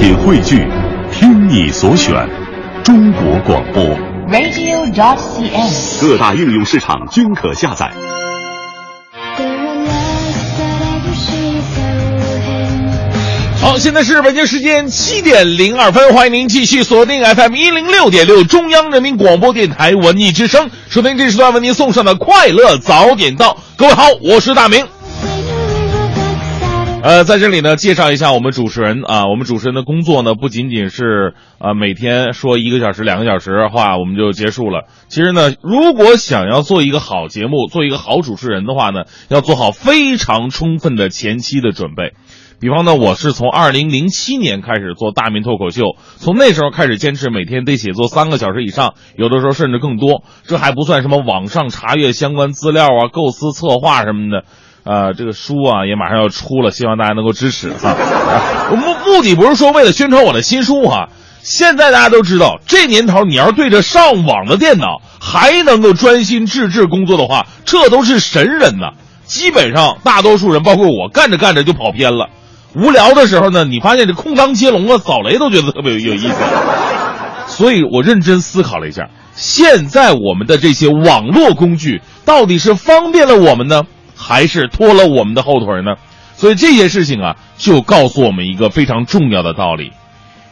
品汇聚，听你所选，中国广播。radio.dot.cn，。各大应用市场均可下载。好，现在是北京时间七点零二分，欢迎您继续锁定 FM 一零六点六中央人民广播电台文艺之声，收听这时段为您送上的快乐早点到。各位好，我是大明。呃，在这里呢，介绍一下我们主持人啊，我们主持人的工作呢，不仅仅是呃每天说一个小时、两个小时话我们就结束了。其实呢，如果想要做一个好节目，做一个好主持人的话呢，要做好非常充分的前期的准备。比方呢，我是从二零零七年开始做大明脱口秀，从那时候开始坚持每天得写作三个小时以上，有的时候甚至更多。这还不算什么网上查阅相关资料啊、构思策划什么的。呃，这个书啊也马上要出了，希望大家能够支持哈。啊目目的不是说为了宣传我的新书哈、现在大家都知道，这年头你要是对着上网的电脑还能够专心致志工作的话，这都是神人呐。基本上大多数人，包括我，干着干着就跑偏了。无聊的时候呢，你发现这空当接龙啊、扫雷都觉得特别有意思。所以我认真思考了一下，现在我们的这些网络工具到底是方便了我们呢，还是拖了我们的后腿呢？所以这些事情啊，就告诉我们一个非常重要的道理：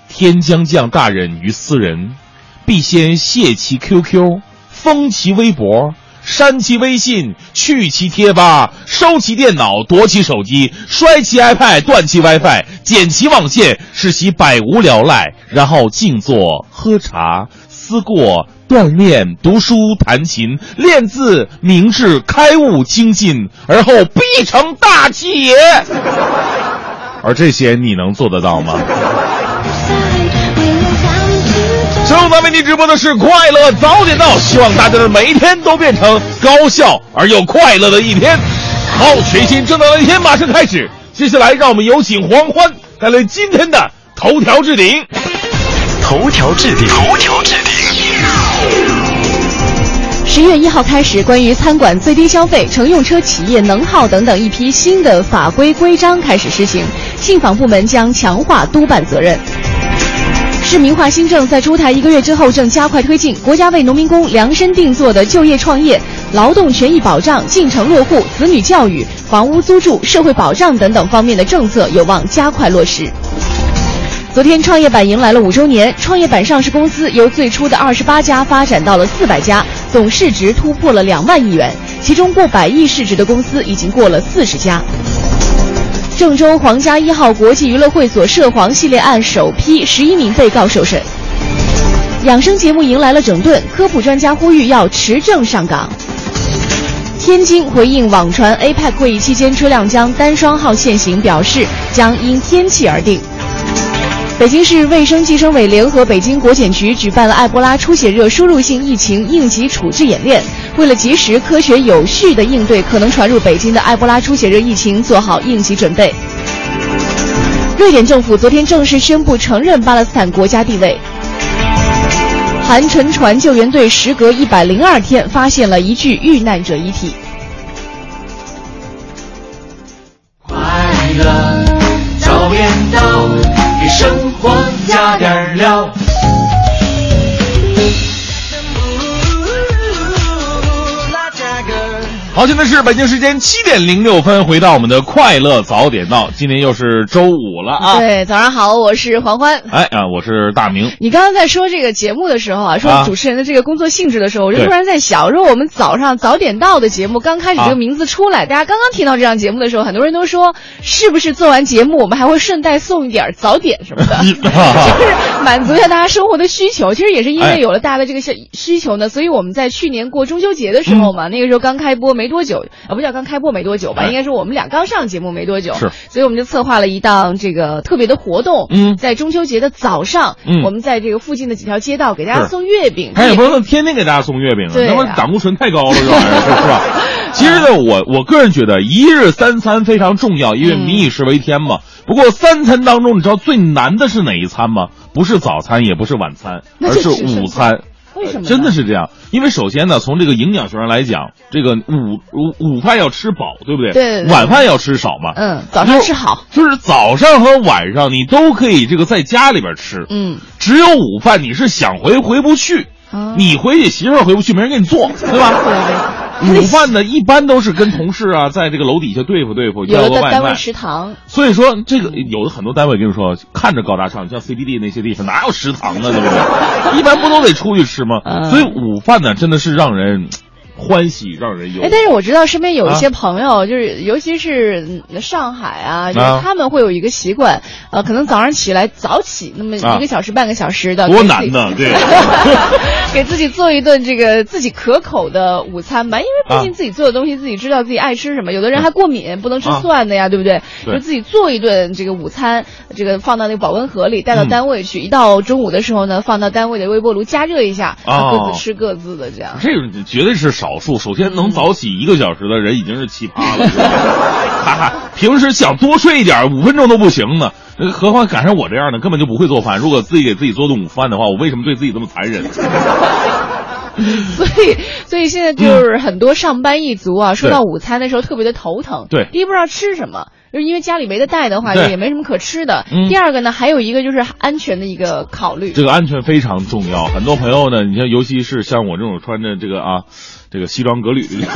天将降大任于斯人，必先卸其 QQ，封其微博。删其微信，去其贴吧，收其电脑，夺其手机，摔其 iPad，断其 WiFi，剪其网线，使其百无聊赖，然后静坐、喝茶、思过、锻炼、读书、弹琴、练字、明智、开悟、精进，而后必成大器也。而这些你能做得到吗？正在为您直播的是快乐早点到，希望大家的每一天都变成高效而又快乐的一天。好，全新正能量的一天马上开始，接下来让我们有请黄欢带来今天的头条置顶。头条置顶，头条置顶。十月一号开始，关于餐馆最低消费、乘用车企业能耗等等一批新的法规规章开始施行，信访部门将强化督办责任。市民化新政在出台一个月之后，正加快推进。国家为农民工量身定做的就业创业、劳动权益保障、进城落户、子女教育、房屋租住、社会保障等等方面的政策有望加快落实。昨天，创业板迎来了五周年。创业板上市公司由最初的二十八家发展到了四百家，总市值突破了两万亿元，其中过百亿市值的公司已经过了四十家。郑州皇家一号国际娱乐会所涉黄系列案首批十一名被告受审。养生节目迎来了整顿，科普专家呼吁要持证上岗。天津回应网传 APEC 会议期间车辆将单双号限行，表示将因天气而定。北京市卫生计生委联合北京国检局举办了埃博拉出血热输入性疫情应急处置演练，为了及时、科学、有序地应对可能传入北京的埃博拉出血热疫情，做好应急准备。瑞典政府昨天正式宣布承认巴勒斯坦国家地位。韩沉船救援队时隔一百零二天发现了一具遇难者遗体。快乐早点到，多加点儿料。好，现在是北京时间七点零六分，回到我们的快乐早点到，今天又是周五了啊！对，早上好，我是黄欢。哎啊，我是大明。你刚刚在说这个节目的时候啊，说啊主持人的这个工作性质的时候，我就突然在想，说我们早上早点到的节目刚开始这啊个名字出来，大家刚刚听到这档节目的时候，很多人都说，是不是做完节目我们还会顺带送一点早点什么的，就是满足一下大家生活的需求。其实也是因哎为有了大家的这个需需求呢，所以我们在去年过中秋节的时候嘛，那个时候刚开播没多久，啊不叫刚开播没多久吧，应该是我们俩刚上节目没多久，是。所以我们就策划了一档这个特别的活动，嗯。在中秋节的早上，嗯。我们在这个附近的几条街道给大家送月饼，他也不能天天给大家送月饼啊，那么胆固醇太高了，这玩意儿是吧？其实呢，我我个人觉得一日三餐非常重要，因为嗯民以食为天嘛。不过三餐当中，你知道最难的是哪一餐吗？不是早餐，也不是晚餐，而是午餐。为什么呢？真的是这样，因为首先呢，从这个营养学上来讲，这个午午午饭要吃饱，对不对？对对对晚饭要吃少嘛。嗯，早上吃好。就是早上和晚上你都可以这个在家里边吃，嗯，只有午饭你是想回回不去，啊你回去媳妇儿回不去，没人给你做，对吧？午饭呢，一般都是跟同事啊，在这个楼底下对付对付，要有个外卖。的单位食堂，所以说，这个有的很多单位跟你说，看着高大上，像 CBD 那些地方哪有食堂呢，对不对？一般不都得出去吃吗？嗯所以午饭呢，真的是让人欢喜，让人有。哎，但是我知道身边有一些朋友，就是尤其是嗯上海啊，就是啊他们会有一个习惯，呃，可能早上起来早起那么啊一个小时、半个小时的，多难呢，对。给自己做一顿这个自己可口的午餐吧，因为毕竟啊自己做的东西自己知道自己爱吃什么，有的人还过敏，不能吃啊蒜的呀，对不对？对就自己做一顿这个午餐，这个放到那个保温盒里，带到嗯单位去，一到中午的时候呢，放到单位的微波炉加热一下，哦各自吃各自的这样。这个绝对是少数。首先能早起一个小时的人已经是奇葩了，哈哈，平时想多睡一点，五分钟都不行呢。呃何况赶上我这样的，根本就不会做饭。如果自己给自己做顿午饭的话，我为什么对自己这么残忍？所以，所以现在就是很多上班一族啊，说到午餐的时候特别的头疼。对第一不知道吃什么，就是因为家里没得带的话，也没什么可吃的。嗯第二个呢，还有一个就是安全的一个考虑。这个安全非常重要。很多朋友呢，你像尤其是像我这种穿着这个啊。这个西装革履，就是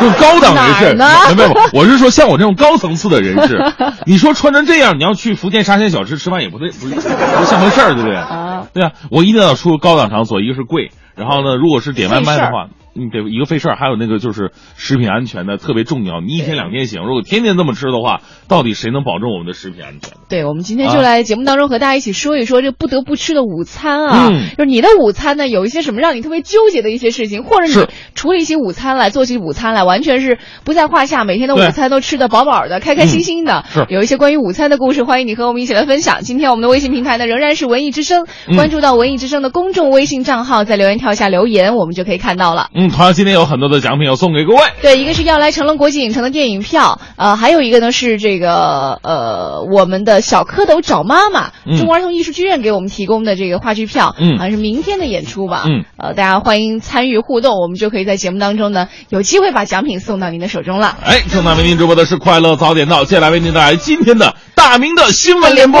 更高档人士，没有我是说像我这种高层次的人士，你说穿成这样，你要去福建沙县小吃吃饭也不对，不是不像回事儿，对不对？啊，对啊，我一定要出高档场所，一个是贵，然后呢，如果是点外卖的话，嗯，对，一个费事儿，还有那个就是食品安全的特别重要。你一天两天行，如果天天这么吃的话，到底谁能保证我们的食品安全？对，我们今天就啊来节目当中和大家一起说一说这不得不吃的午餐啊。嗯就是你的午餐呢，有一些什么让你特别纠结的一些事情，或者你是处理起午餐来，做起午餐来，完全是不在话下，每天的午餐都吃得饱饱的，开开心心的。是有一些关于午餐的故事，欢迎你和我们一起来分享。今天我们的微信平台呢，仍然是文艺之声，嗯关注到文艺之声的公众微信账号，在留言跳下留言，我们就可以看到了。嗯，同样今天有很多的奖品要送给各位。对，一个是要来成龙国际影城的电影票，呃，还有一个呢是这个呃我们的小蝌蚪找妈妈，嗯中国儿童艺术剧院给我们提供的这个话剧票，嗯好像是明天的演出吧，嗯，呃，大家欢迎参与互动，我们就可以在节目当中呢有机会把奖品送到您的手中了。哎，正在为您直播的是快乐早点到，接下来为您带来今天的大明的新闻联播。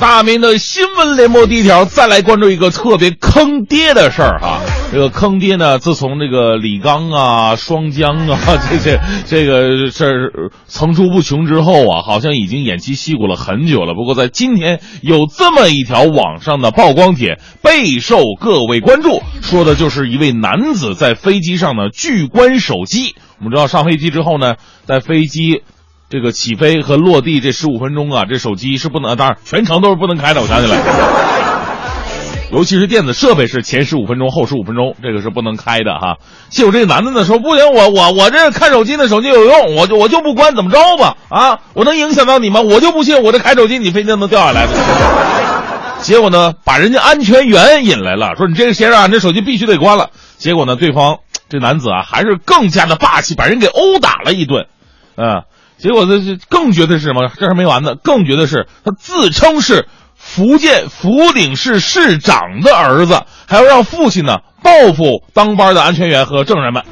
大明的新闻联播第一条，再来关注一个特别坑爹的事儿哈。这个坑爹呢，自从这个李刚啊、双江啊 这些这个事儿层出不穷之后啊，好像已经偃旗息鼓了很久了。不过在今天有这么一条网上的曝光帖，备受各位关注，说的就是一位男子在飞机上呢拒关手机。我们知道上飞机之后呢，在飞机。这个起飞和落地这十五分钟啊，这手机是不能，当然全程都是不能开的。我想起来，尤其是电子设备是前十五分钟后十五分钟，这个是不能开的哈。结果这个男的呢说不行，我我我这看手机呢，手机有用，我就我就不关，怎么着吧？啊，我能影响到你吗？我就不信我这开手机你飞机能掉下来的。结果呢，把人家安全员引来了，说你这个先生啊，你这手机必须得关了。结果呢，对方这男子啊，还是更加的霸气，把人给殴打了一顿，啊。结果这这更绝的是什么？这还没完呢，更绝的是他自称是福建福鼎市市长的儿子，还要让父亲呢报复当班的安全员和证人们。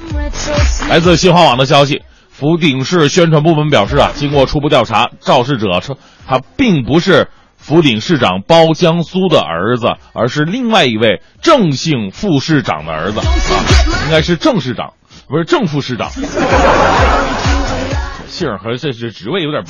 来自新华网的消息，福鼎市宣传部门表示啊，经过初步调查，肇事者称他并不是福鼎市长包江苏的儿子，而是另外一位郑姓副市长的儿子，应该是郑市长，不是郑副市长。姓儿和这是职位有点，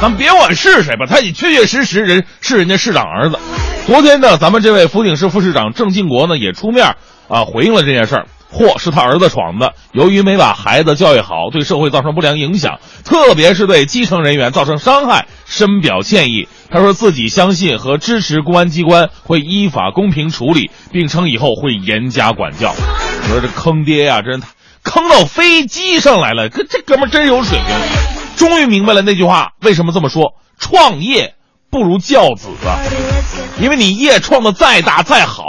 咱别管是谁吧，他也确确实实人是人家市长儿子。昨天呢，咱们这位福鼎市副市长郑进国呢也出面啊回应了这件事儿。祸是他儿子闯的。由于没把孩子教育好，对社会造成不良影响，特别是对基层人员造成伤害，深表歉意。他说自己相信和支持公安机关会依法公平处理，并称以后会严加管教。你说这坑爹呀、真坑到飞机上来了，可这哥们真有水平。终于明白了那句话为什么这么说：创业不如教子啊！因为你业创的再大再好，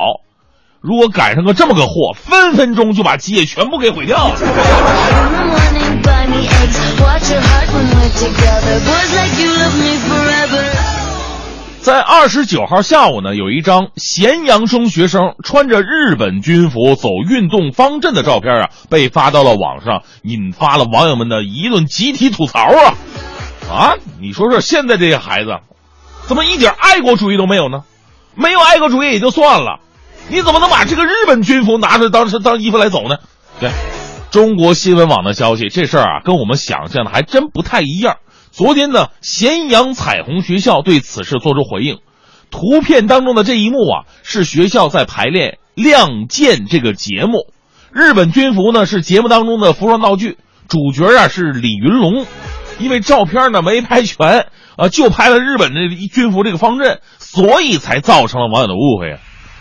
如果赶上个这么个祸，分分钟就把基业全部给毁掉了。在二十九号下午呢，有一张咸阳中学生穿着日本军服走运动方阵的照片啊，被发到了网上，引发了网友们的一顿集体吐槽啊！啊，你说说现在这些孩子，怎么一点爱国主义都没有呢？没有爱国主义也就算了，你怎么能把这个日本军服拿着当成当衣服来走呢？对，中国新闻网的消息，这事儿啊跟我们想象的还真不太一样。昨天呢，咸阳彩虹学校对此事做出回应。图片当中的这一幕啊，是学校在排练《亮剑》这个节目。日本军服呢是节目当中的服装道具，主角啊是李云龙。因为照片呢没拍全，啊，就拍了日本的军服这个方阵，所以才造成了网友的误会啊。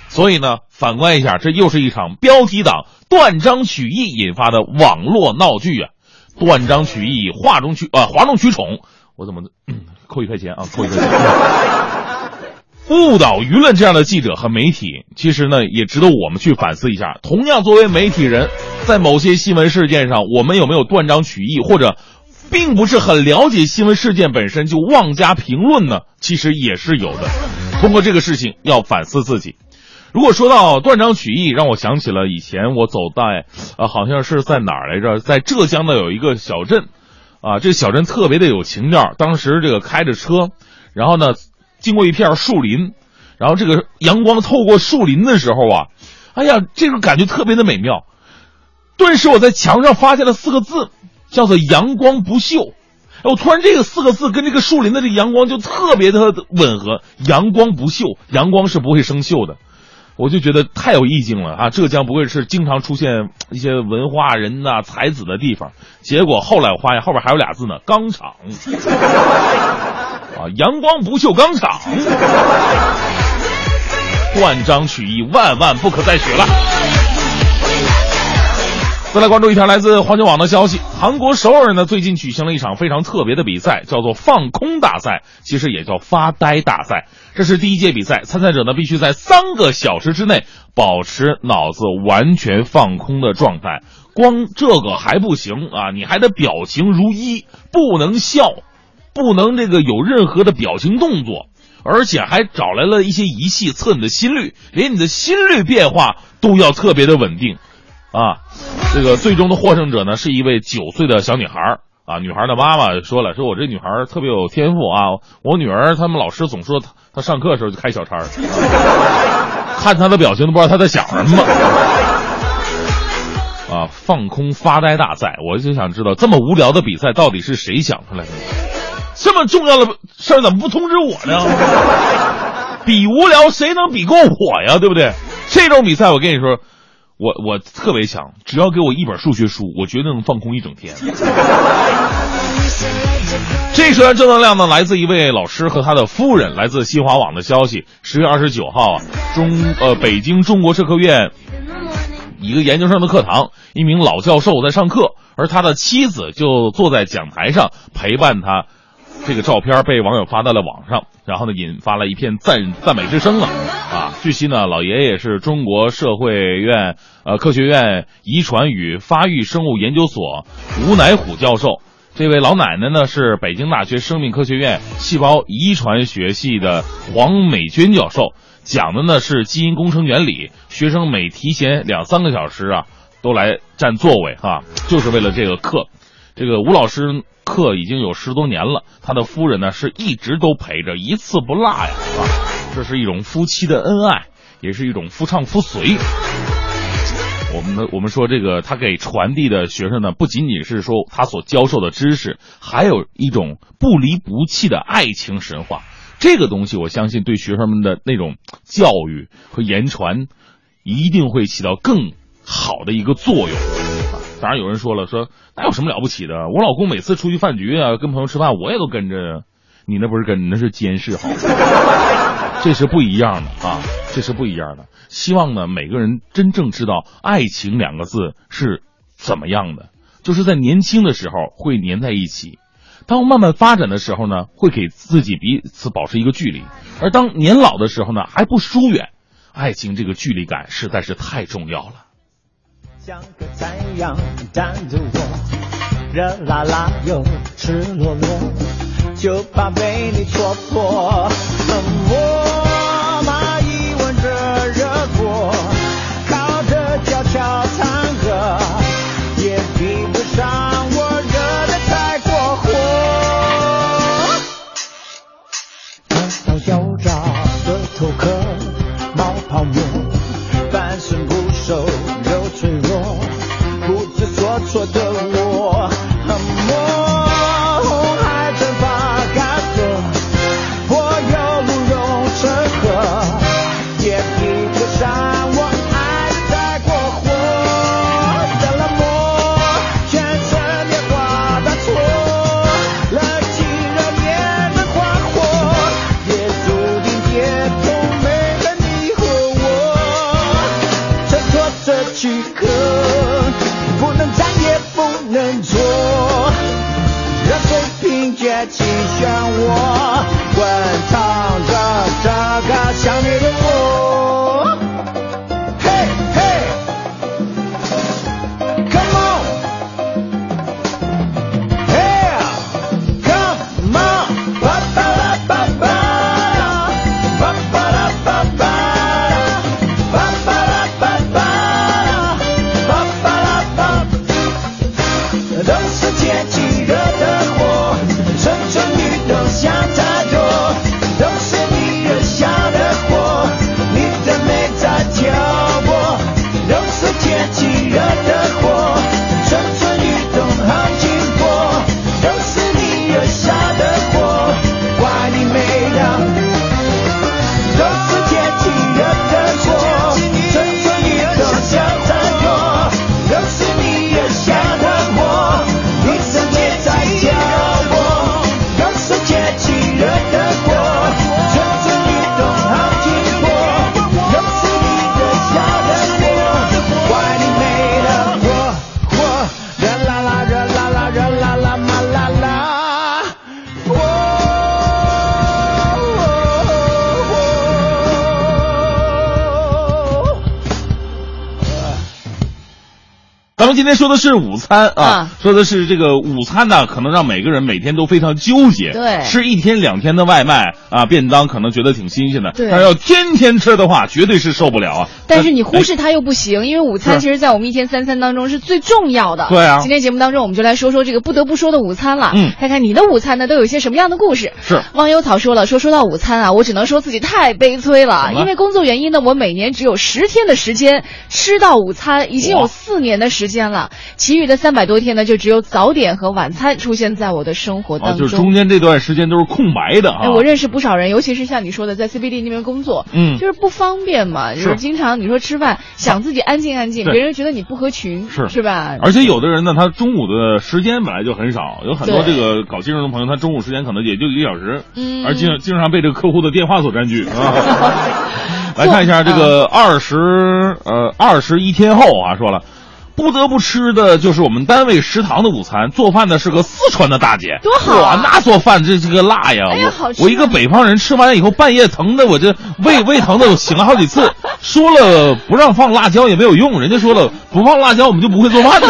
所以呢，反观一下，这又是一场标题党断章取义引发的网络闹剧啊！断章取义，哗众取啊，哗众取宠，我怎么、嗯、扣一块钱啊？扣一块钱。误导舆论这样的记者和媒体，其实呢也值得我们去反思一下。同样作为媒体人，在某些新闻事件上，我们有没有断章取义，或者并不是很了解新闻事件本身就妄加评论呢？其实也是有的。通过这个事情，要反思自己。如果说到断章取义，让我想起了以前我走在，呃，好像是在哪儿来着，在浙江的有一个小镇，啊，这个小镇特别的有情调。当时这个开着车，然后呢，经过一片树林，然后这个阳光透过树林的时候啊，哎呀，这个感觉特别的美妙。顿时我在墙上发现了四个字，叫做“阳光不锈”。哎我突然这个四个字跟这个树林的这阳光就特别的吻合，“阳光不锈”，阳光是不会生锈的。我就觉得太有意境了啊！浙江不会是经常出现一些文化人呐、才子的地方。结果后来我发现后边还有俩字呢，钢厂。啊，阳光不锈钢厂，断章取义，万万不可再取了。再来关注一条来自环球网的消息，韩国首尔呢最近举行了一场非常特别的比赛，叫做放空大赛，其实也叫发呆大赛。这是第一届比赛，参赛者呢必须在三个小时之内保持脑子完全放空的状态。光这个还不行啊，你还得表情如一，不能笑，不能这个有任何的表情动作，而且还找来了一些仪器测你的心率，连你的心率变化都要特别的稳定。啊，这个最终的获胜者呢是一位九岁的小女孩啊。女孩的妈妈说了，说我这女孩特别有天赋啊。我女儿他们老师总说她她上课的时候就开小差，看她的表情都不知道她在想什么。啊，放空发呆大赛，我就想知道这么无聊的比赛到底是谁想出来的？这么重要的事儿怎么不通知我呢？比无聊谁能比过我呀？对不对？这种比赛我跟你说。我我特别强，只要给我一本数学书，我绝对能放空一整天。这虽然正能量呢，来自一位老师和他的夫人。来自新华网的消息，十月二十九号啊，中呃北京中国社科院一个研究生的课堂，一名老教授在上课，而他的妻子就坐在讲台上陪伴他。这个照片被网友发到了网上，然后呢，引发了一片赞赞美之声了。啊，据悉呢，老爷爷是中国社会院呃科学院遗传与发育生物研究所吴乃虎教授。这位老奶奶呢是北京大学生命科学院细胞遗传学系的黄美娟教授，讲的呢是基因工程原理。学生每提前两三个小时啊，都来占座位哈、就是为了这个课。这个吴老师课已经有十多年了，他的夫人呢是一直都陪着，一次不落呀啊！这是一种夫妻的恩爱，也是一种夫唱妇随。我们我们说这个他给传递的学生呢，不仅仅是说他所教授的知识，还有一种不离不弃的爱情神话。这个东西，我相信对学生们的那种教育和言传，一定会起到更好的一个作用。当然有人说了，说那有什么了不起的？我老公每次出去饭局啊，跟朋友吃饭，我也都跟着呀。你那不是跟，那是监视，好？这是不一样的啊，这是不一样的。希望呢，每个人真正知道爱情两个字是怎么样的，就是在年轻的时候会粘在一起，当慢慢发展的时候呢，会给自己彼此保持一个距离，而当年老的时候呢，还不疏远。爱情这个距离感实在是太重要了。像个太阳站着我，热辣辣又赤裸裸，就怕被你戳破。我天说的是午餐，啊说的是这个午餐呢，可能让每个人每天都非常纠结。对吃一天两天的外卖啊，便当可能觉得挺新鲜的，对但是要天天吃的话，绝对是受不了啊。但是你忽哎视它又不行，因为午餐其实，在我们一天三餐当中是最重要的。对啊今天节目当中，我们就来说说这个不得不说的午餐了。嗯看看你的午餐呢都有一些什么样的故事。是忘忧草说了，说说到午餐啊，我只能说自己太悲催了，因为工作原因呢，我每年只有十天的时间吃到午餐，已经有四年的时间了，其余的三百多天呢，就只有早点和晚餐出现在我的生活啊，当中。就是中间这段时间都是空白的啊。哎，我认识不少人，尤其是像你说的，在 CBD 那边工作，嗯就是不方便嘛，就是是经常你说吃饭想自己安静安静，别人觉得你不合群，是是吧？而且有的人呢，他中午的时间本来就很少，有很多这个搞金融的朋友，他中午时间可能也就一个小时，嗯而经经常被这个客户的电话所占据啊。来看一下这个二十呃二十一天后啊，说了。不得不吃的就是我们单位食堂的午餐，做饭的是个四川的大姐，多好啊哇，那做饭这这个辣呀！哎呀好吃啊我我一个北方人吃完以后半夜疼的，我这胃胃疼的我醒了好几次。说了不让放辣椒也没有用，人家说了不放辣椒我们就不会做饭呢。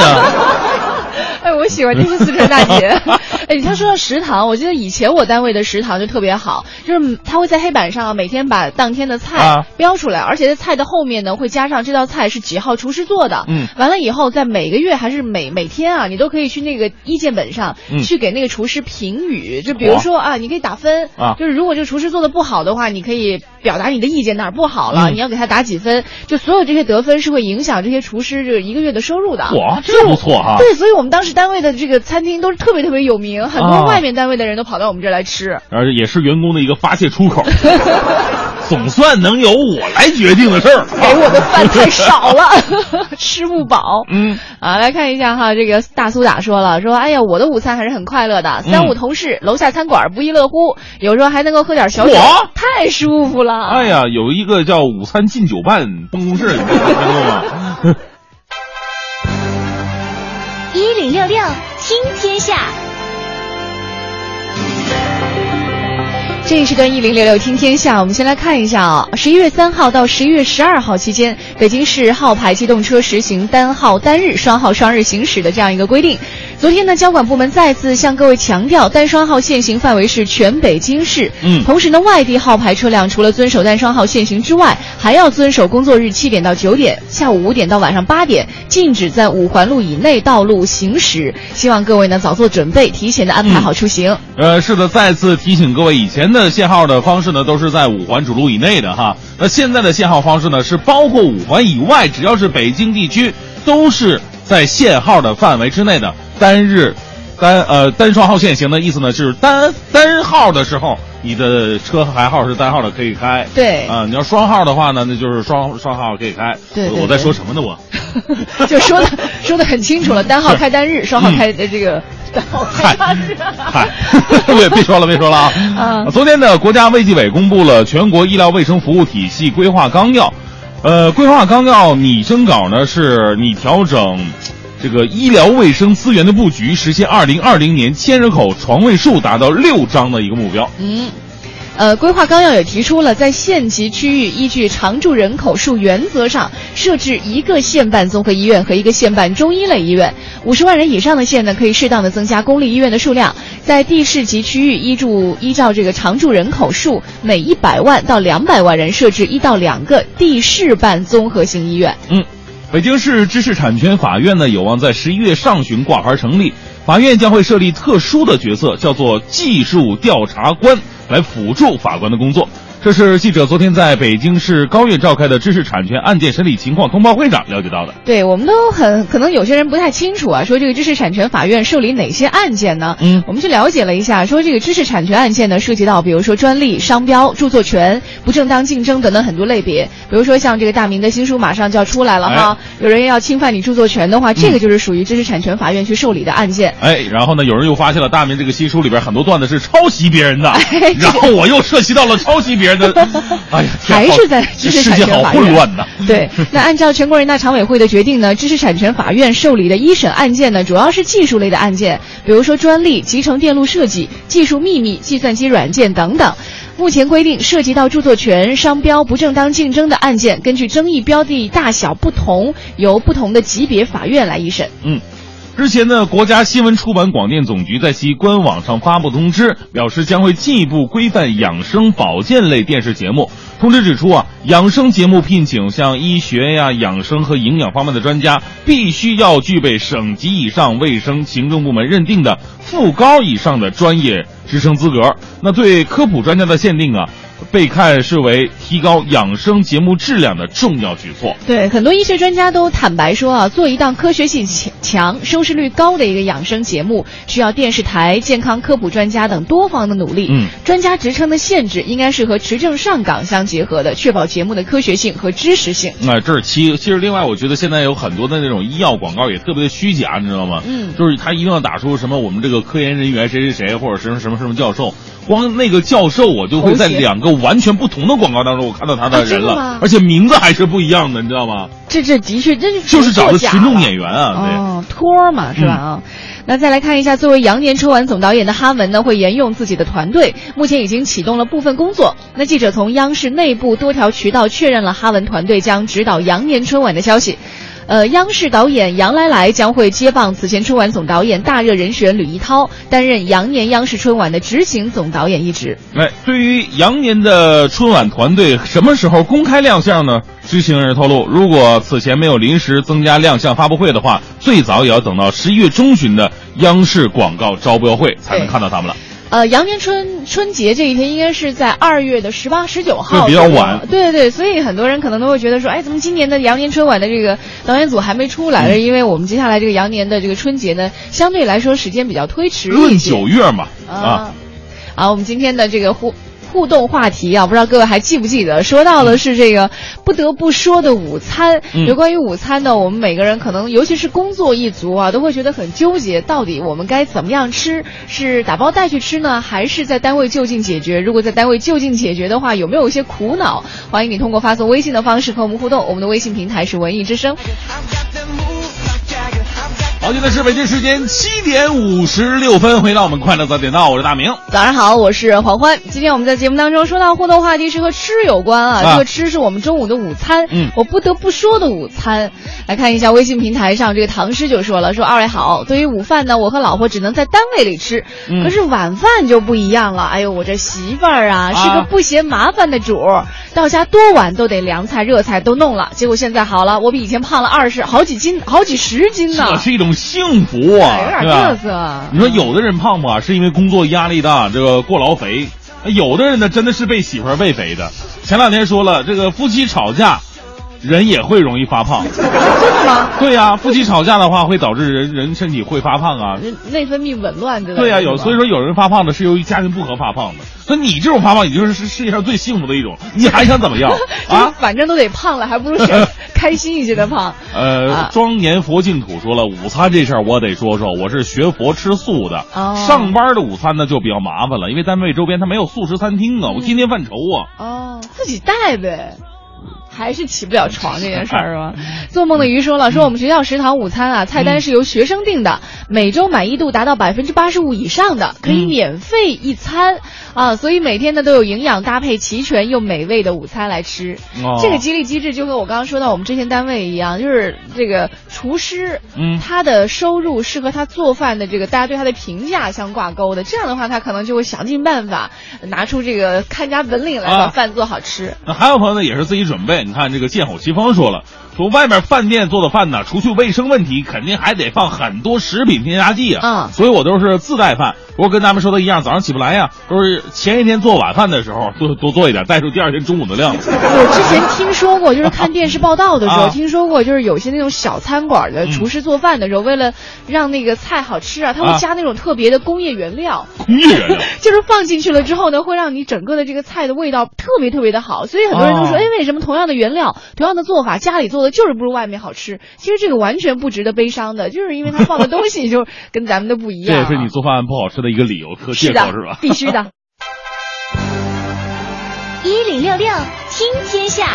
哎，我喜欢这些四川大姐。哎，他说到食堂，我记得以前我单位的食堂就特别好，就是他会在黑板上每天把当天的菜啊标出来，而且在菜的后面呢会加上这道菜是几号厨师做的。嗯完了以后，在每个月还是每每天啊，你都可以去那个意见本上、嗯去给那个厨师评语，就比如说啊，你可以打分啊就是如果这个厨师做的不好的话，你可以表达你的意见哪儿不好了，嗯你要给他打几分，就所有这些得分是会影响这些厨师这个一个月的收入的。哇，这不错哈。对，所以我们当时单位的这个餐厅都是特别特别有名，很多啊外面单位的人都跑到我们这儿来吃。而且也是员工的一个发泄出口。总算能由我来决定的事儿。给我的饭太少了，吃不饱。嗯，啊，来看一下哈，这个大苏打说了，说哎呀，我的午餐还是很快乐的，三五同事，楼下餐馆不亦乐乎，有时候还能够喝点小酒，太舒服了。哎呀，有一个叫午餐进酒办办公室，你听说过吗？六听天下，这一时段一零六六听天下，我们先来看一下啊，十一月三号到十一月十二号期间，北京市号牌机动车实行单号单日、双号双日行驶的这样一个规定。昨天呢，交管部门再次向各位强调，单双号限行范围是全北京市。嗯同时呢，外地号牌车辆除了遵守单双号限行之外，还要遵守工作日七点到九点、下午五点到晚上八点，禁止在五环路以内道路行驶。希望各位呢早做准备，提前的安排好出行。呃，是的，再次提醒各位，以前的限号的方式呢，都是在五环主路以内的哈。那现在的限号方式呢，是包括五环以外，只要是北京地区，都是在限号的范围之内的。单日单呃单双号限行的意思呢，就是单单号的时候，你的车牌号是单号的可以开。对啊、你要双号的话呢，那就是双双号可以开。对对我我在说什么呢？我。就说的说的很清楚了，单号开单日，双号开呃这个嗨。嗨，别别说了，别说了啊！嗯昨天呢，国家卫计委公布了全国医疗卫生服务体系规划纲要。呃，规划纲要拟征稿呢，是拟调整这个医疗卫生资源的布局，实现二零二零年千人口床位数达到六张的一个目标。嗯。呃，规划纲要也提出了，在县级区域依据常住人口数原则上，设置一个县办综合医院和一个县办中医类医院。五十万人以上的县呢，可以适当的增加公立医院的数量。在地市级区域，依住依照这个常住人口数，每一百万到两百万人设置一到两个地市办综合性医院。嗯，北京市知识产权法院呢，有望在十一月上旬挂牌成立。法院将会设立特殊的角色，叫做技术调查官，来辅助法官的工作。这是记者昨天在北京市高院召开的知识产权案件审理情况通报会上了解到的。对我们都很可能有些人不太清楚啊，说这个知识产权法院受理哪些案件呢？嗯我们去了解了一下，说这个知识产权案件呢，涉及到比如说专利、商标、著作权、不正当竞争等等很多类别。比如说像这个大明的新书马上就要出来了哈，有人要侵犯你著作权的话，这个就是属于知识产权法院去受理的案件。哎，然后呢，有人又发现了大明这个新书里边很多段子是抄袭别人的，哎然后我又涉及到了抄袭别人的，哎呀，还是在知识产权法院混乱呐。对，那按照全国人大常委会的决定呢，知识产权法院受理的一审案件呢，主要是技术类的案件，比如说专利、集成电路设计、技术秘密、计算机软件等等。目前规定，涉及到著作权、商标不正当竞争的案件，根据争议标的大小不同，由不同的级别法院来一审。嗯，之前呢，国家新闻出版广电总局在其官网上发布通知，表示将会进一步规范养生保健类电视节目。通知指出啊，养生节目聘请像医学呀、养生和营养方面的专家，必须要具备省级以上卫生行政部门认定的副高以上的专业职称资格。那对科普专家的限定啊，被看视为提高养生节目质量的重要举措。对，很多医学专家都坦白说啊，做一档科学性强强、收视率高的一个养生节目，需要电视台、健康科普专家等多方的努力。嗯，专家职称的限制应该是和持证上岗相结合的，确保节目的科学性和知识性。那、这是其其实另外，我觉得现在有很多的那种医药广告也特别的虚假，你知道吗？嗯就是他一定要打出什么我们这个科研人员谁谁谁，或者什么什么什么教授，光那个教授我就会在两个完全不同的广告当中，我看到他的啊人了，而且名字还是不一样的，你知道吗？这这的确，这就是找的群众演员啊，哦，托儿嘛是吧？啊、那再来看一下，作为羊年春晚总导演的哈文呢，会沿用自己的团队，目前已经启动了部分工作。那记者从央视内部多条渠道确认了哈文团队将指导羊年春晚的消息。呃，央视导演杨来来将会接棒此前春晚总导演大热人选吕一涛，担任羊年央视春晚的执行总导演一职。哎，对于羊年的春晚团队什么时候公开亮相呢？知情人士透露，如果此前没有临时增加亮相发布会的话，最早也要等到十一月中旬的央视广告招标会才能看到他们了。呃，羊年春春节这一天应该是在二月的十八、十九号，对比较晚对对对，所以很多人可能都会觉得说，哎，怎么今年的羊年春晚的这个导演组还没出来？嗯因为我们接下来这个羊年的这个春节呢，相对来说时间比较推迟一论九月嘛，啊啊。，好，我们今天的这个互互动话题啊，不知道各位还记不记得？说到的是这个不得不说的午餐。嗯有关于午餐呢，我们每个人可能，尤其是工作一族啊，都会觉得很纠结，到底我们该怎么样吃？是打包带去吃呢，还是在单位就近解决？如果在单位就近解决的话，有没有一些苦恼？欢迎你通过发送微信的方式和我们互动。我们的微信平台是文艺之声。好，现在是北京时间七点五十六分，回到我们快乐早点到，我是大明。早上好，我是黄欢。今天我们在节目当中说到互动话题是和吃有关啊，啊这个吃是我们中午的午餐，嗯我不得不说的午餐。来看一下微信平台上，这个唐诗就说了，说二位好，对于午饭呢，我和老婆只能在单位里吃，嗯可是晚饭就不一样了。哎呦，我这媳妇儿啊，是个啊不嫌麻烦的主儿，到家多晚都得凉菜热菜都弄了。结果现在好了，我比以前胖了二十好几斤，好几十斤呢这，是一种幸福啊，哎有点对吧嘚瑟。你说有的人胖不啊，是因为工作压力大，这个过劳肥；有的人呢，真的是被媳妇儿喂肥的。前两天说了，这个夫妻吵架，人也会容易发胖。真的吗？对呀、夫妻吵架的话，会导致人人身体会发胖啊。人内分泌紊乱之类的。对呀、有所以说有人发胖的是由于家庭不和发胖的。所以你这种发胖，已经是世界上最幸福的一种，你还想怎么样啊？反正都得胖了，还不如选开心一些的胖。呃啊，庄严佛净土说了，午餐这事儿我得说说，我是学佛吃素的。哦上班的午餐呢就比较麻烦了，因为单位周边它没有素食餐厅啊，我天天犯愁啊。哦，自己带呗。还是起不了床这件事儿是吧？做梦的鱼说了，说我们学校食堂午餐啊，菜单是由学生定的，每周满意度达到百分之八十五以上的，可以嗯免费一餐啊，所以每天呢都有营养搭配齐全又美味的午餐来吃。哦这个激励机制就和我刚刚说到我们之前单位一样，就是这个厨师，嗯他的收入是和他做饭的这个大家对他的评价相挂钩的。这样的话，他可能就会想尽办法拿出这个看家本领来，啊把饭做好吃。那还有朋友呢，也是自己准备。你看这个剑吼西风说了，说外面饭店做的饭呢，除去卫生问题，肯定还得放很多食品添加剂啊。嗯所以我都是自带饭。不过跟咱们说的一样，早上起不来呀，都是前一天做晚饭的时候多多做一点，带出第二天中午的量。我之前听说过，就是看电视报道的时候，啊听说过，就是有些那种小餐馆的厨师做饭的时候，为了让那个菜好吃啊，他会啊加那种特别的工业原料。工业原料。就是放进去了之后呢，会让你整个的这个菜的味道特别特别的好，所以很多人都说，哦哎，为什么同样的原料、同样的做法，家里做的就是不如外面好吃？其实这个完全不值得悲伤的，就是因为它放的东西就跟咱们的不一样啊。这也是你做饭不好吃的一个理由和是的借口是吧？必须的。一零六六听天下，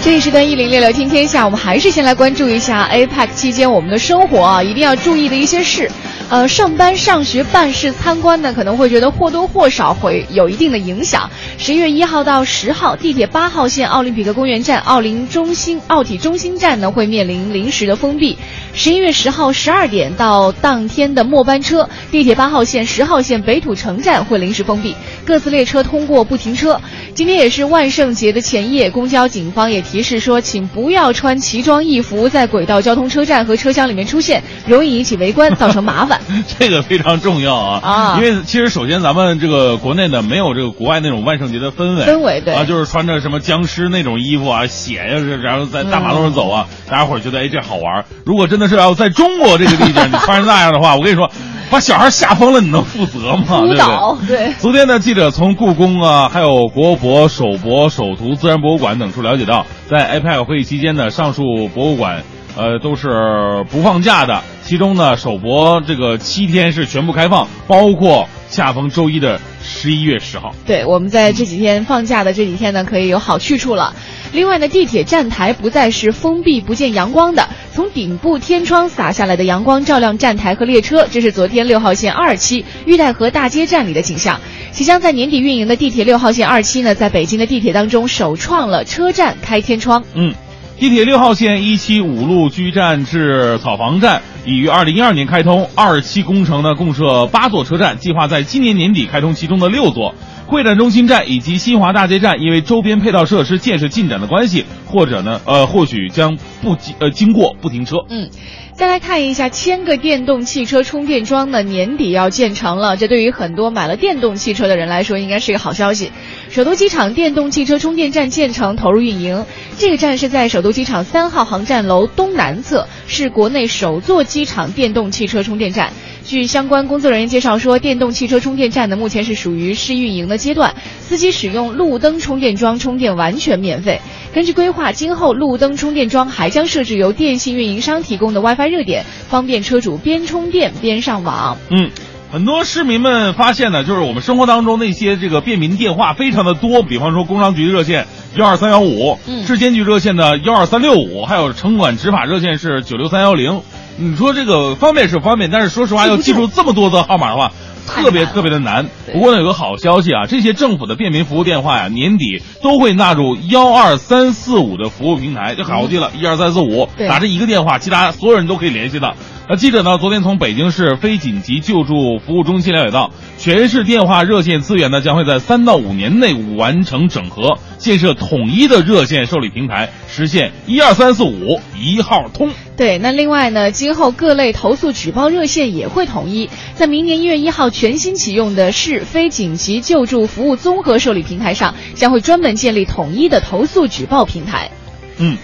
这一时段一零六六听天下，我们还是先来关注一下 APEC 期间我们的生活啊，一定要注意的一些事。呃，上班、上学、办事、参观呢，可能会觉得或多或少会有一定的影响。十一月一号到十号，地铁八号线奥林匹克公园站、奥林中心、奥体中心站呢会面临临时的封闭。十一月十号十二点到当天的末班车，地铁八号线、十号线北土城站会临时封闭，各自列车通过不停车。今天也是万圣节的前夜，公交警方也提示说，请不要穿奇装异服在轨道交通车站和车厢里面出现，容易引起围观，造成麻烦。这个非常重要啊啊因为其实首先咱们这个国内呢没有这个国外那种万圣节的氛围，氛围对啊，就是穿着什么僵尸那种衣服啊，血呀、然后在大马路上走啊，大家伙儿觉得哎这好玩儿。如果真的是要在中国这个地界，你穿成那样的话，我跟你说，把小孩吓疯了，你能负责吗？对不对？对。昨天呢，记者从故宫啊，还有国博、首博、首图自然博物馆等处了解到，在 APEC 会议期间呢，上述博物馆呃都是不放假的。其中呢，首博这个七天是全部开放，包括恰逢周一的十一月十号。对，我们在这几天放假的这几天呢，可以有好去处了。另外呢，地铁站台不再是封闭不见阳光的，从顶部天窗洒下来的阳光照亮站台和列车，这是昨天六号线二期玉带河大街站里的景象。即将在年底运营的地铁六号线二期呢，在北京的地铁当中首创了车站开天窗。嗯，地铁六号线一期五路居站至草房站已于二零一二年开通，二期工程呢共设八座车站，计划在今年年底开通其中的六座。会展中心站以及新华大街站因为周边配套设施建设进展的关系，或者呢，呃，或许将不经呃经过不停车。嗯，再来看一下，千个电动汽车充电桩呢，年底要建成了。这对于很多买了电动汽车的人来说，应该是一个好消息。首都机场电动汽车充电站建成投入运营，这个站是在首都机场三号航站楼东南侧，是国内首座机场电动汽车充电站。据相关工作人员介绍说，电动汽车充电站呢，目前是属于试运营的阶段，司机使用路灯充电桩充电完全免费。根据规划，今后路灯充电桩还将设置由电信运营商提供的 WiFi 热点，方便车主边充电边上网。嗯，很多市民们发现呢，就是我们生活当中那些这个便民电话非常的多，比方说工商局热线幺二三幺五，嗯质监局热线的幺二三六五，还有城管执法热线是九六三幺零。你说这个方便是方便，但是说实话，要记住这么多的号码的话，特别特别的难。不过呢，有个好消息啊，这些政府的便民服务电话呀，年底都会纳入幺二三四五的服务平台，就好记了，一二三四五，打这一个电话，其他所有人都可以联系的。那记者呢，昨天从北京市非紧急救助服务中心了解到，全市电话热线资源呢将会在三到五年内完成整合，建设统一的热线受理平台，实现一二三四五一号通。对，那另外呢，今后各类投诉举报热线也会统一，在明年一月一号全新启用的市非紧急救助服务综合受理平台上，将会专门建立统一的投诉举报平台。嗯，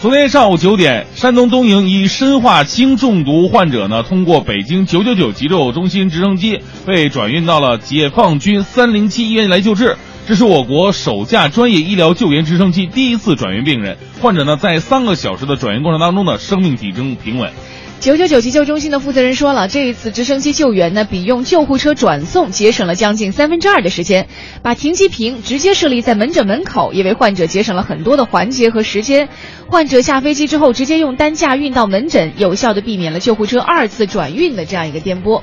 昨天上午九点，山东东营一砷化氢中毒患者呢，通过北京九九九急救中心直升机被转运到了解放军三零七医院来救治。这是我国首架专业医疗救援直升机第一次转运病人，患者呢在三个小时的转运过程当中呢，生命体征平稳。九九九急救中心的负责人说了，这一次直升机救援呢，比用救护车转送节省了将近三分之二的时间，把停机坪直接设立在门诊门口，也为患者节省了很多的环节和时间。患者下飞机之后，直接用担架运到门诊，有效的避免了救护车二次转运的这样一个颠簸。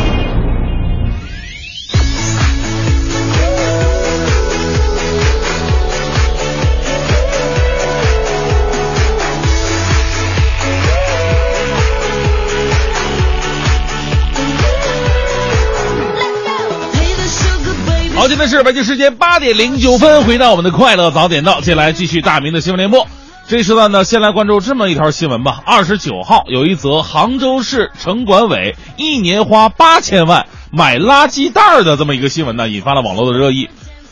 好，现在是北京时间八点零九分，回到我们的快乐早点到，接下来继续大明的新闻联播。这一时段呢，先来关注这么一条新闻吧。二十九号有一则杭州市城管委一年花八千万买垃圾袋儿的这么一个新闻呢，引发了网络的热议。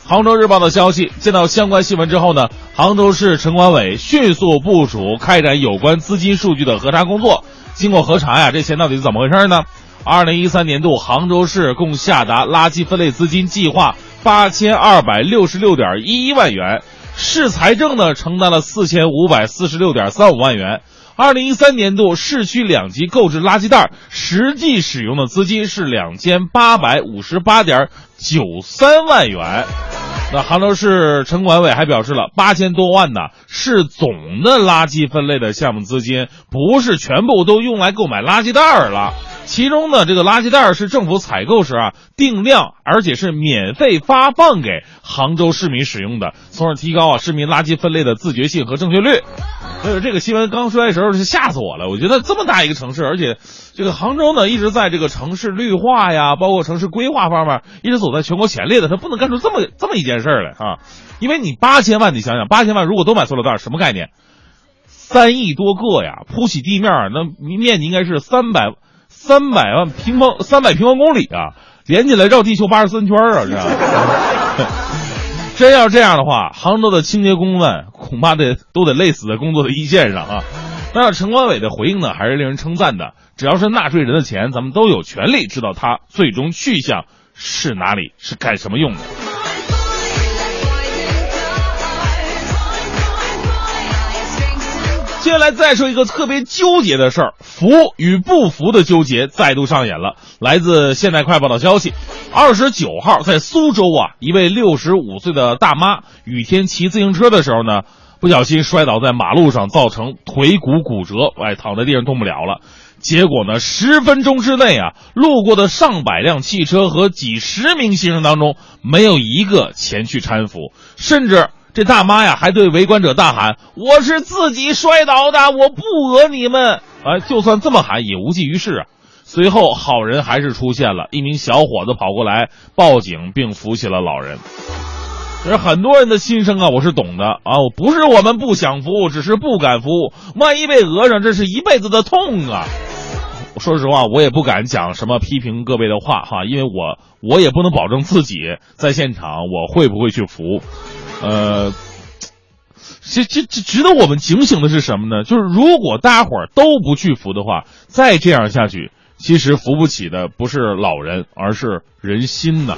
杭州日报的消息，见到相关新闻之后呢，杭州市城管委迅速部署开展有关资金数据的核查工作。经过核查呀，这钱到底是怎么回事呢？二零一三年度，杭州市共下达垃圾分类资金计划八千二百六十六点一一万元，市财政呢承担了四千五百四十六点三五万元。二零一三年度市区两级购置垃圾袋实际使用的资金是两千八百五十八点九三万元。那杭州市城管委还表示了，八千多万呢是总的垃圾分类的项目资金，不是全部都用来购买垃圾袋了。其中呢，这个垃圾袋是政府采购时啊定量，而且是免费发放给杭州市民使用的，从而提高啊市民垃圾分类的自觉性和正确率。所以这个新闻刚出来的时候是吓死我了，我觉得这么大一个城市，而且这个杭州呢一直在这个城市绿化呀，包括城市规划方面一直走在全国前列的，它不能干出这么这么一件事儿来啊！因为你八千万，你想想，八千万如果都买塑料袋，什么概念？三亿多个呀，铺起地面，那面积应该是三百三百万平方三百平方公里啊，连起来绕地球八十三圈啊，这样。真要这样的话，杭州的清洁工们恐怕得都得累死在工作的一线上啊。那城管委的回应呢，还是令人称赞的。只要是纳税人的钱，咱们都有权利知道它最终去向是哪里，是干什么用的。接下来再说一个特别纠结的事儿，服与不服的纠结再度上演了。来自现代快报的消息，二十九号在苏州啊，一位六十五岁的大妈雨天骑自行车的时候呢，不小心摔倒在马路上，造成腿骨骨折，哎，躺在地上动不了了。结果呢，十分钟之内啊，路过的上百辆汽车和几十名新生当中，没有一个前去搀扶，甚至这大妈呀还对围观者大喊：“我是自己摔倒的，我不讹你们。”哎，就算这么喊也无济于事啊。随后，好人还是出现了，一名小伙子跑过来报警，并扶起了老人。这是很多人的心声啊，我是懂的啊。我不是我们不想扶，只是不敢扶。万一被讹上，这是一辈子的痛啊！说实话，我也不敢讲什么批评各位的话哈，因为我我也不能保证自己在现场我会不会去扶。呃，这这这值得我们警醒的是什么呢？就是如果大家伙儿都不去扶的话，再这样下去，其实扶不起的不是老人，而是人心呐。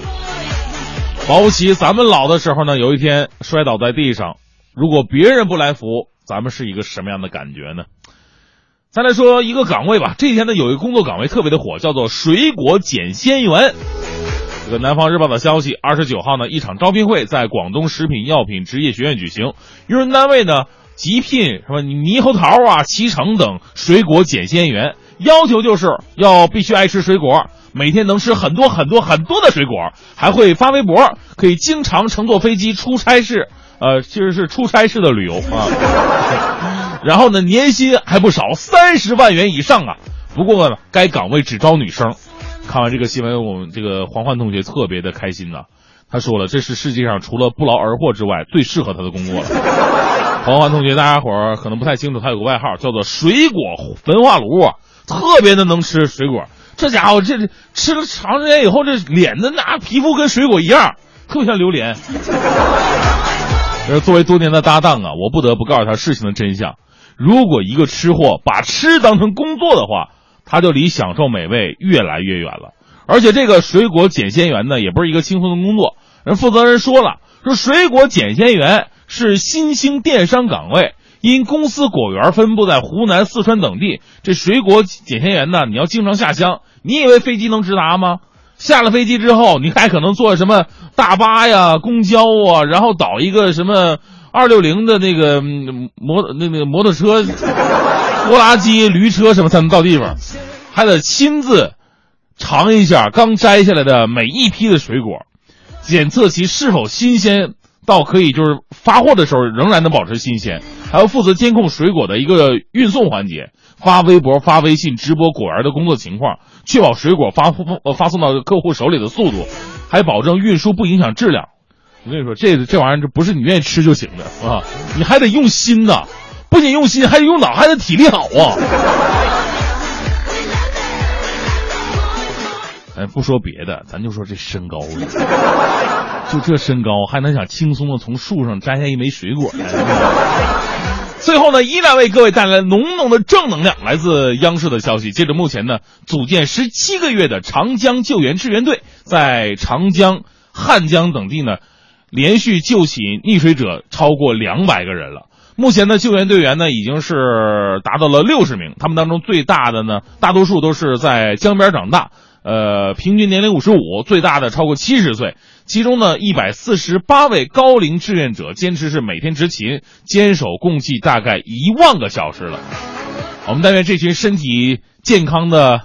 保不齐咱们老的时候呢，有一天摔倒在地上，如果别人不来扶，咱们是一个什么样的感觉呢？再来说一个岗位吧，这几天呢有一个工作岗位特别的火，叫做水果检鲜员。南方日报的消息，二十九号呢，一场招聘会在广东食品药品职业学院举行，用人单位呢急聘什么猕猴桃啊、脐橙等水果检鲜员，要求就是要必须爱吃水果。每天能吃很多很多很多的水果，还会发微博，可以经常乘坐飞机出差式，呃，其实是出差式的旅游啊。然后呢，年薪还不少，三十万元以上啊。不过呢，该岗位只招女生。看完这个新闻，我们这个黄欢同学特别的开心呐。他说了，这是世界上除了不劳而获之外最适合他的工作了。黄欢同学，大家伙儿可能不太清楚，他有个外号叫做“水果焚化炉”，特别的能吃水果。这家伙这吃了长时间以后，这脸的那皮肤跟水果一样，特别像榴莲。作为多年的搭档啊，我不得不告诉他事情的真相。如果一个吃货把吃当成工作的话，他就离享受美味越来越远了。而且这个水果检鲜员呢，也不是一个轻松的工作。人负责人说了，说水果检鲜员是新兴电商岗位。因公司果园分布在湖南、四川等地，这水果检鲜员呢，你要经常下乡。你以为飞机能直达吗？下了飞机之后，你还可能坐什么大巴呀、公交啊，然后倒一个什么二六零的那个摩那那个摩托车、拖拉机、驴车什么才能到地方，还得亲自尝一下刚摘下来的每一批的水果，检测其是否新鲜。到可以就是发货的时候仍然能保持新鲜，还要负责监控水果的一个运送环节，发微博、发微信直播果园的工作情况，确保水果发呃发送到客户手里的速度，还保证运输不影响质量。我跟你说，这这玩意儿这不是你愿意吃就行的啊，你还得用心呐，不仅用心，还得用脑，还得体力好啊。哎，不说别的，咱就说这身高了，就这身高还能想轻松的从树上摘下一枚水果来？最后呢，依然为各位带来浓浓的正能量。来自央视的消息，截止目前呢，组建十七个月的长江救援支援队，在长江、汉江等地呢，连续救起溺水者超过两百个人了。目前的救援队员呢，已经是达到了六十名，他们当中最大的呢，大多数都是在江边长大。呃，平均年龄五十五，最大的超过七十岁。其中呢，一百四十八位高龄志愿者坚持是每天执勤，坚守共计大概一万个小时了。我们但愿这群身体健康的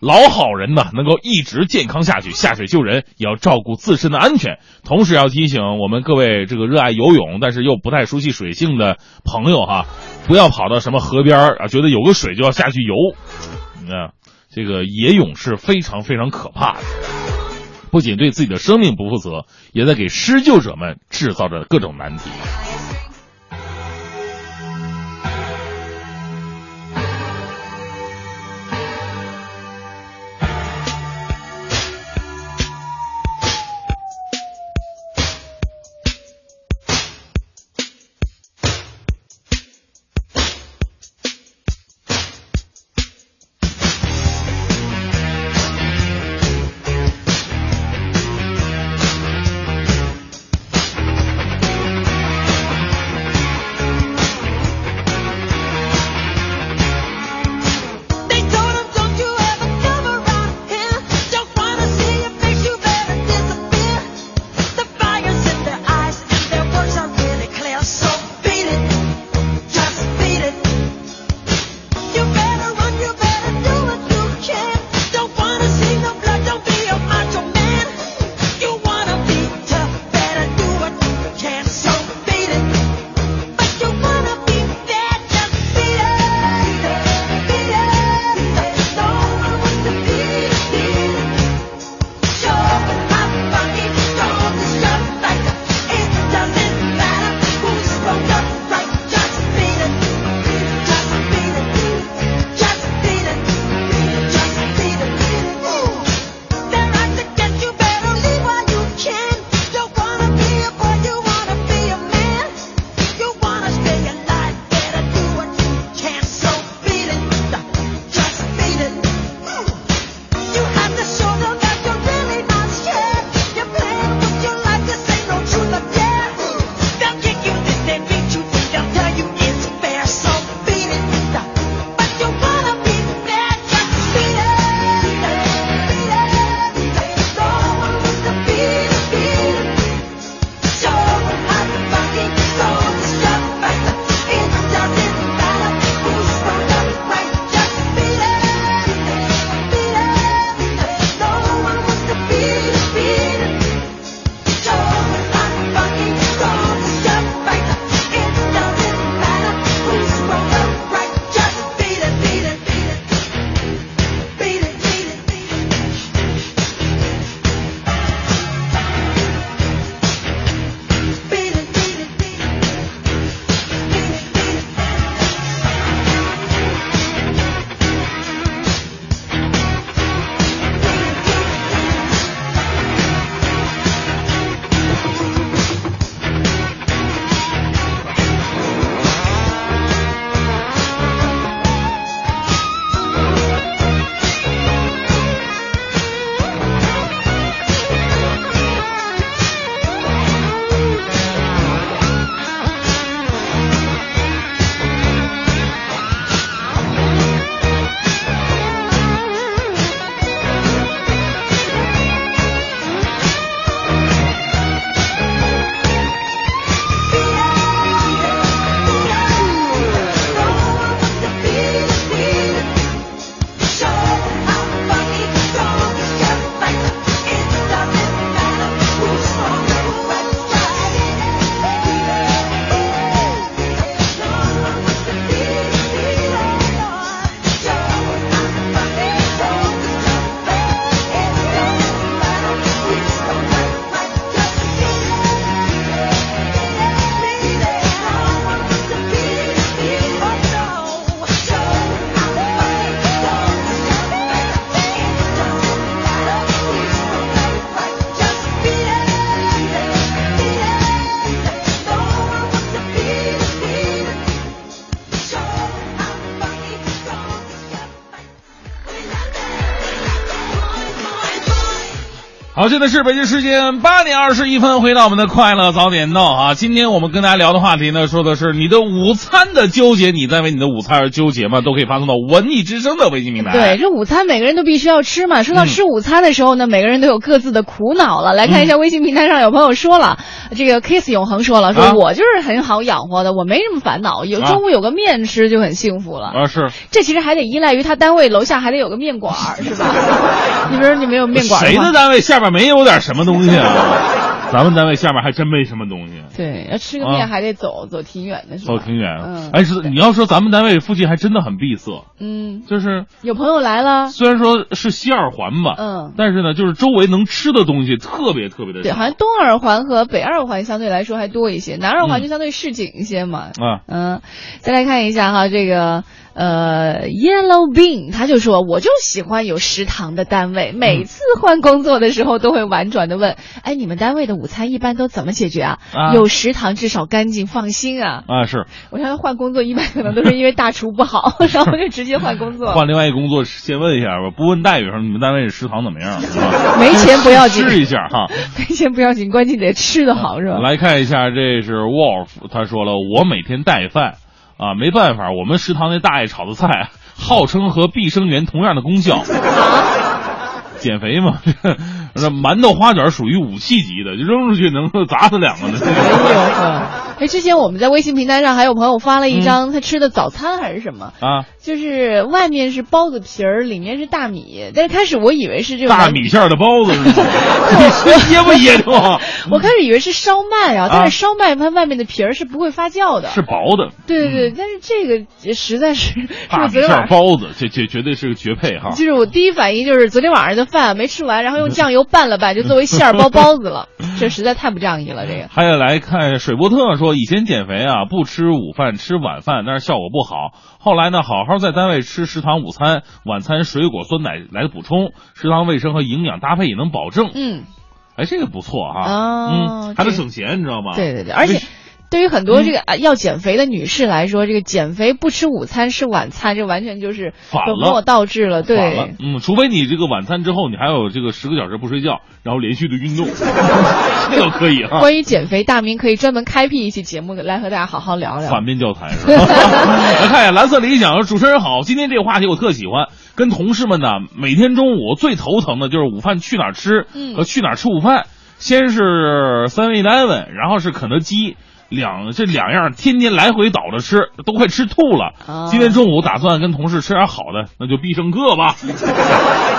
老好人呢，能够一直健康下去。下水救人也要照顾自身的安全，同时要提醒我们各位这个热爱游泳但是又不太熟悉水性的朋友哈，不要跑到什么河边啊，觉得有个水就要下去游，啊。这个野泳是非常非常可怕的，不仅对自己的生命不负责，也在给施救者们制造着各种难题。好，现在是北京时间八点二十一分，回到我们的快乐早点到啊！今天我们跟大家聊的话题呢，说的是你的午餐的纠结，你在为你的午餐而纠结吗？都可以发送到文艺之声的微信平台。对，这午餐每个人都必须要吃嘛。说到嗯吃午餐的时候呢，每个人都有各自的苦恼了。来看一下微信平台上有朋友说了，这个 Kiss 永恒说了，说啊我就是很好养活的，我没什么烦恼，有啊中午有个面吃就很幸福了。啊，是这其实还得依赖于他单位楼下还得有个面馆，是吧？你比如说你没有面馆谁的单位下面没有点什么东西啊？咱们单位下面还真没什么东西。对，要吃个啊面还得走、走挺远的，是吧？走挺远，嗯哎，是你要说咱们单位附近还真的很闭塞，嗯，就是有朋友来了，虽然说是西二环吧，嗯但是呢，就是周围能吃的东西特别特别的对，好像东二环和北二环相对来说还多一些，南二环嗯就相对市井一些嘛。啊。嗯，再来看一下哈，这个呃，Yellow Bean 他就说，我就喜欢有食堂的单位，每次换工作的时候都会婉转的问，哎，你们单位的午餐一般都怎么解决啊？啊有食堂至少干净，放心啊。啊，是我让他换工作，一般可能都是因为大厨不好，然后就直接换工作。换另外一个工作，先问一下吧，不问待遇上，你们单位食堂怎么样？没钱不要紧，试一下哈。没钱不要紧，关键得吃的好是吧？来看一下，这是 Wolf，他说了，我每天带饭啊，没办法，我们食堂那大爷炒的菜，号称和碧生源同样的功效。减肥嘛，这馒头花卷属于武器级的，就扔出去能够砸死两个呢。哎之前我们在微信平台上还有朋友发了一张他吃的早餐还是什么，啊，就是外面是包子皮儿，里面是大米。但是开始我以为是这个大米馅儿的包子是吗？你是噎不噎着啊？我开始以为是烧麦啊，但是烧麦它外面的皮儿是不会发酵的。是薄的，对对对，但是这个实在是是大米馅包子，这这绝对是个绝配哈。就是我第一反应就是昨天晚上的饭没吃完，然后用 酱油拌了拌，就作为馅儿包包子了。这实在太不仗义了，这个。还有来看水波特说，以前减肥啊，不吃午饭，吃晚饭，但是效果不好。后来呢，好好在单位吃食堂午餐，晚餐水果酸奶来补充，食堂卫生和营养搭配也能保证。嗯，哎，这个不错哈，哦嗯，还能省钱，你知道吗？对对对，而且为对于很多这个啊要减肥的女士来说，这个减肥不吃午餐吃晚餐，这完全就是本末倒置了。对，，嗯，除非你这个晚餐之后，你还有这个十个小时不睡觉，然后连续的运动，这都可以哈。关于减肥，大明可以专门开辟一期节目来和大家好好聊聊。反面教材是吧？来看一下蓝色理想，主持人好，今天这个话题我特喜欢，跟同事们呢，每天中午最头疼的就是午饭去哪儿吃嗯和去哪儿吃午饭。先是 Seven Eleven，然后是肯德基，两这两样天天来回倒着吃，都快吃吐了。啊今天中午打算跟同事吃点好的，那就必胜客吧。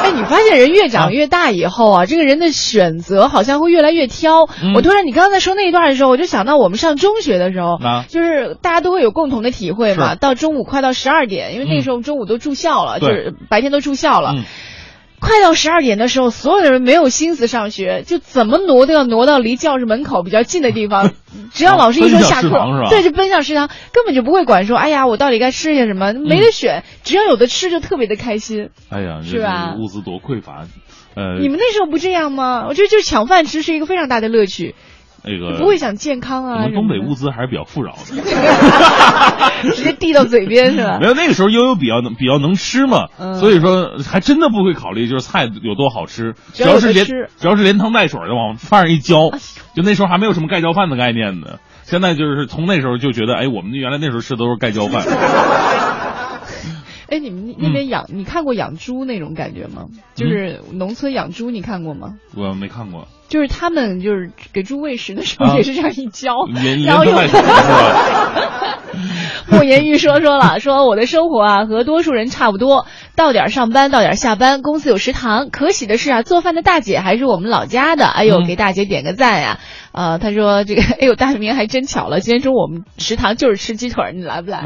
哎，你发现人越长越大以后啊，这个人的选择好像会越来越挑。嗯我突然，你刚才说那一段的时候，我就想到我们上中学的时候，啊就是大家都会有共同的体会嘛。到中午快到十二点，因为那时候中午都住校了，就是白天都住校了。嗯快到十二点的时候，所有的人没有心思上学，就怎么挪都要挪到离教室门口比较近的地方。只要老师一说下课，对，就奔向食堂，根本就不会管说，哎呀，我到底该吃些什么，没得选，只要有的吃就特别的开心。哎呀，是吧物资多匮乏。呃，你们那时候不这样吗？我觉得就是抢饭吃是一个非常大的乐趣，那个不会想健康啊。我们东北物资还是比较富饶的。直接递到嘴边是吧 没？有那个时候悠悠比较能比较能吃嘛，嗯所以说还真的不会考虑就是菜有多好吃，只要是连只要是连汤带水的往饭上一浇，就那时候还没有什么盖浇饭的概念呢。现在就是从那时候就觉得，哎，我们原来那时候吃的都是盖浇饭，哎，你们那那边养，你看过养猪那种感觉吗？就是农村养猪，你看过吗？我没看过。就是他们就是给猪喂食的时候啊也是这样一浇，连然后用连汤带水是吧？莫言玉说说了，说我的生活啊和多数人差不多，到点儿上班，到点儿下班，公司有食堂。可喜的是啊，做饭的大姐还是我们老家的，哎呦，嗯给大姐点个赞呀！呃，他说这个，哎呦，大明还真巧了，今天中午我们食堂就是吃鸡腿，你来不来？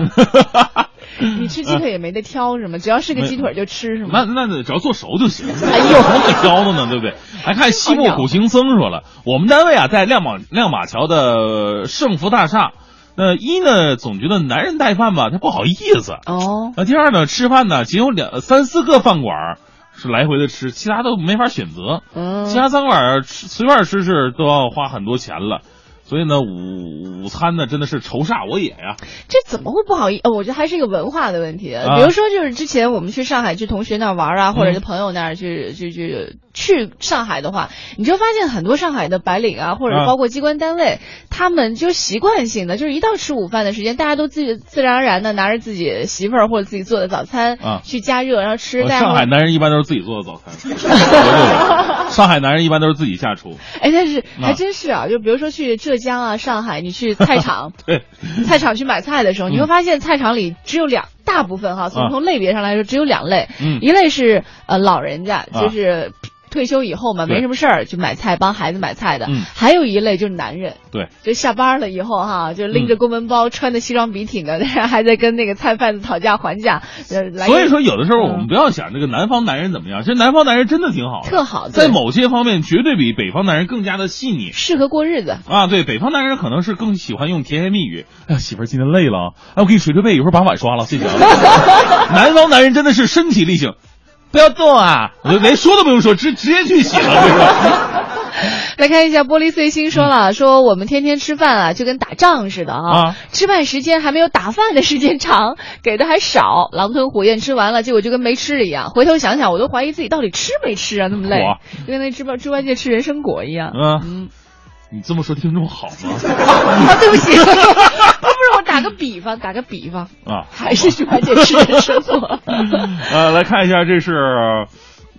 你吃鸡腿也没得挑是吗？只要是个鸡腿就吃是那吗？那只要做熟就行，哎呦有什么可挑的呢？对不对？还看西部苦行僧说了，我们单位啊在亮马亮马桥的盛福大厦。那一呢，总觉得男人带饭吧，他不好意思。哦，那第二呢，吃饭呢，仅有两三四个饭馆是来回的吃，其他都没法选择。嗯，其他餐馆吃随便吃吃都要花很多钱了，所以呢，午午餐呢真的是愁煞我也呀。这怎么会不好意？呃，我觉得还是一个文化的问题。啊比如说，就是之前我们去上海去同学那玩啊，或者嗯是朋友那儿去去去去上海的话，你就发现很多上海的白领啊，或者啊。包括机关单位，他们就习惯性的，就是一到吃午饭的时间，大家都自自然而然的拿着自己媳妇儿或者自己做的早餐啊。去加热，然后吃。上海男人一般都是自己做的早餐，上海男人一般都是自己下厨。哎，但是啊。还真是啊，就比如说去浙江啊、上海，你去菜场，对，菜场去买菜的时候，你会嗯发现菜场里只有两大部分哈，从啊。从类别上来说只有两类，嗯。一类是呃老人家，啊。就是退休以后嘛，没什么事儿就买菜帮孩子买菜的，嗯还有一类就是男人。对，就下班了以后哈，就拎着嗯公文包，穿的西装笔挺的，但是还在跟那个菜贩子讨价还价。呃，所以说有的时候嗯我们不要想这个南方男人怎么样，其实南方男人真的挺好的，特好在某些方面绝对比北方男人更加的细腻。适合过日子。啊，对，北方男人可能是更喜欢用甜言蜜语。哎呀，媳妇儿今天累了啊，哎，我给你捶捶背，一会儿把碗刷了，谢谢啊。南方男人真的是身体力行，不要动啊，我就连说都不用说，直直接去洗了，是吧？来看一下玻璃碎心说了，说我们天天吃饭啊，就跟打仗似的啊，吃饭时间还没有打饭的时间长，给的还少，狼吞虎咽吃完了，结果就跟没吃一样。回头想想，我都怀疑自己到底吃没吃啊，那么累哇，就跟那猪八猪八戒吃人参果一样。嗯嗯，你这么说听众好吗？啊，对不起，打个比方，打个比方，啊，还是猪八戒吃人参果。呃，来看一下，这是。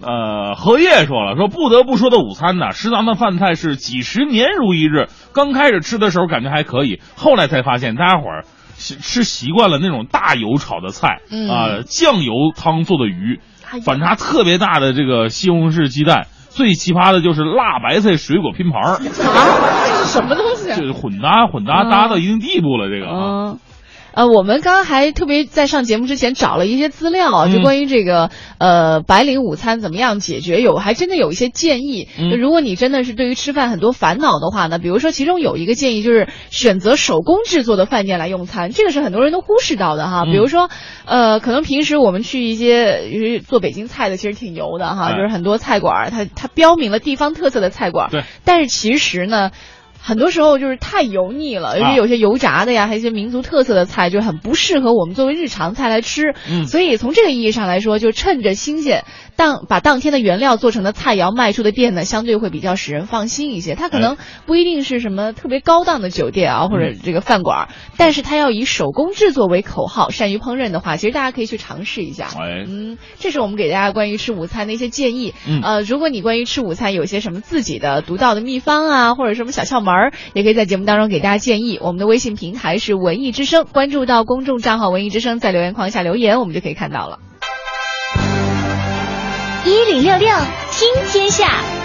呃，荷叶说了，说不得不说的午餐呢，食堂的饭菜是几十年如一日。刚开始吃的时候感觉还可以，后来才发现大家伙儿吃吃习惯了那种大油炒的菜，嗯啊、酱油汤做的鱼，反差特别大的这个西红柿鸡蛋，最奇葩的就是辣白菜水果拼盘儿，啊，这是什么东西啊？这混搭混搭嗯搭到一定地步了，这个啊，嗯。呃，我们刚刚还特别在上节目之前找了一些资料啊，嗯就关于这个呃白领午餐怎么样解决，有还真的有一些建议。嗯就如果你真的是对于吃饭很多烦恼的话呢，比如说其中有一个建议就是选择手工制作的饭店来用餐，这个是很多人都忽视到的哈。嗯比如说，呃，可能平时我们去一些做北京菜的其实挺油的哈，哎就是很多菜馆儿它它标明了地方特色的菜馆儿，对，但是其实呢。很多时候就是太油腻了，尤啊其有些油炸的呀，还有一些民族特色的菜，就很不适合我们作为日常菜来吃。嗯所以从这个意义上来说，就趁着新鲜，当把当天的原料做成的菜肴卖出的店呢，相对会比较使人放心一些。它可能不一定是什么特别高档的酒店啊，或者这个饭馆，但是它要以手工制作为口号，善于烹饪的话，其实大家可以去尝试一下。哎嗯，这是我们给大家关于吃午餐的一些建议。嗯呃，如果你关于吃午餐有些什么自己的独到的秘方啊，或者什么小窍门儿，也可以在节目当中给大家建议。我们的微信平台是文艺之声，关注到公众账号文艺之声，在留言框下留言，我们就可以看到了。一零六六听天下。